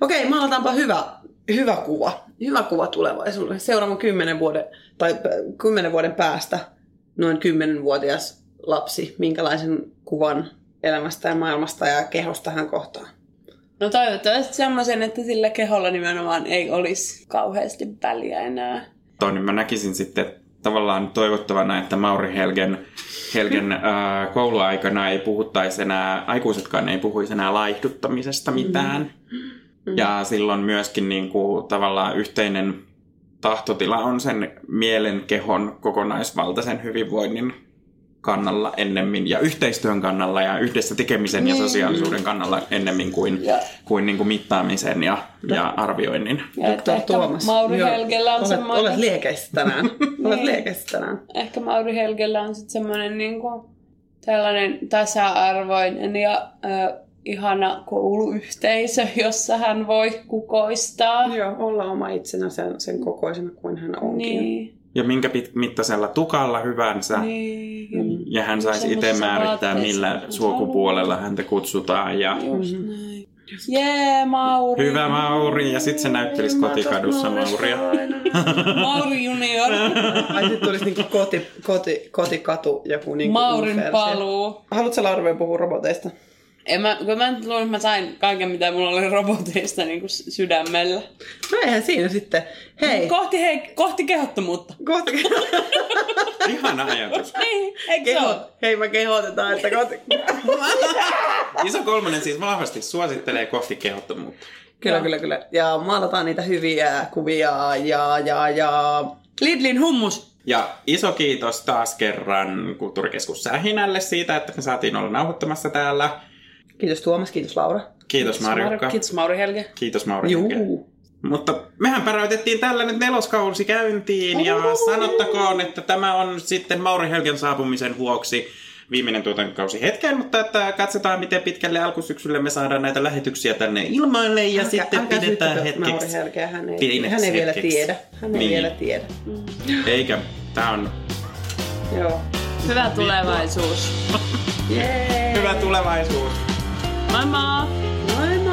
Okei, maalataanpa hyvä, hyvä kuva. Hyvä kuva tulevaisuudelle. Seuraavan kymmenen vuoden, tai p- kymmenen vuoden päästä noin kymmenenvuotias lapsi, minkälaisen kuvan elämästä ja maailmasta ja kehosta hän kohtaa. No toivottavasti semmoisen, että sillä keholla nimenomaan ei olisi kauheasti väliä enää. Toi, niin mä näkisin sitten tavallaan toivottavana, että Mauri Helgen, Helgen <laughs> ää, kouluaikana ei puhuttaisi enää, aikuisetkaan ei puhuisi enää laihduttamisesta mitään. Ja silloin myöskin niin kuin, tavallaan yhteinen tahtotila on sen mielen, kehon kokonaisvaltaisen hyvinvoinnin kannalla ennemmin ja yhteistyön kannalla ja yhdessä tekemisen ja sosiaalisuuden kannalla ennemmin kuin, Ja- kuin, niin kuin mittaamisen ja, ja arvioinnin. Ja että ehkä Mauri Joo, Helgellä on olet, semmoinen... Olet liekeissä tänään. <laughs> olet Niin. liekeissä tänään. ehkä Mauri Helgellä on sitten semmoinen niinku, tällainen tasa-arvoinen ja ö, ihana kouluyhteisö, jossa hän voi kukoistaa. Joo, olla oma itsenä sen, sen kokoisena kuin hän onkin. Niin, Ja minkä pit- mittaisella tukalla hyvänsä. niin. Ja hän saisi itse määrittää, millä haluaa. häntä kutsutaan. Ja Just näin. Jee, Mauri. hyvä Mauri. Ja sitten se näyttelisi kotikadussa Mauria. <laughs> Mauri junior. Ai sitten tulisi niinku koti, koti, kotikatu joku niinku Maurin versio. paluu. Haluatko Laura vielä puhua roboteista? En mä, kun mä luulen, että mä sain kaiken, mitä mulla oli roboteista niin kuin sydämellä. No eihän siinä sitten. Hei, Kohti, hei, kohti kehottomuutta. kohta <laughs> Ihana ajatus. Niin, eikö se ole? Hei, me kehotetaan, että kohta... <laughs> Iso kolmonen siis vahvasti suosittelee kohti kehottomuutta. kyllä, kyllä, kyllä. Ja maalataan niitä hyviä kuvia ja, ja, ja... Lidlin hummus. Ja iso kiitos taas kerran Kulttuurikeskus Sähinälle siitä, että me saatiin olla nauhoittamassa täällä. Kiitos Tuomas, kiitos Laura. Kiitos Marjukka. Kiitos Mauri Helge. Kiitos Mauri. Helge. Juu. Mutta mehän päräytettiin tällä nyt neloskausi käyntiin ja sanottakoon, että tämä on sitten Mauri Helgen saapumisen vuoksi viimeinen tuotantokausi hetkeen, mutta että katsotaan miten pitkälle alkusyksylle me saadaan näitä lähetyksiä tänne ilmoille ja Älkää- sitten älkää pidetään syyttäkö Mauri hetkeksi. Helgeä, hän ei, Pieneksi hän ei vielä hetkeksi. tiedä. Hän ei Niin. vielä tiedä. Eikä, tää on Joo. Hyvä tulevaisuus. Jee. hyvä tulevaisuus. 妈妈，妈。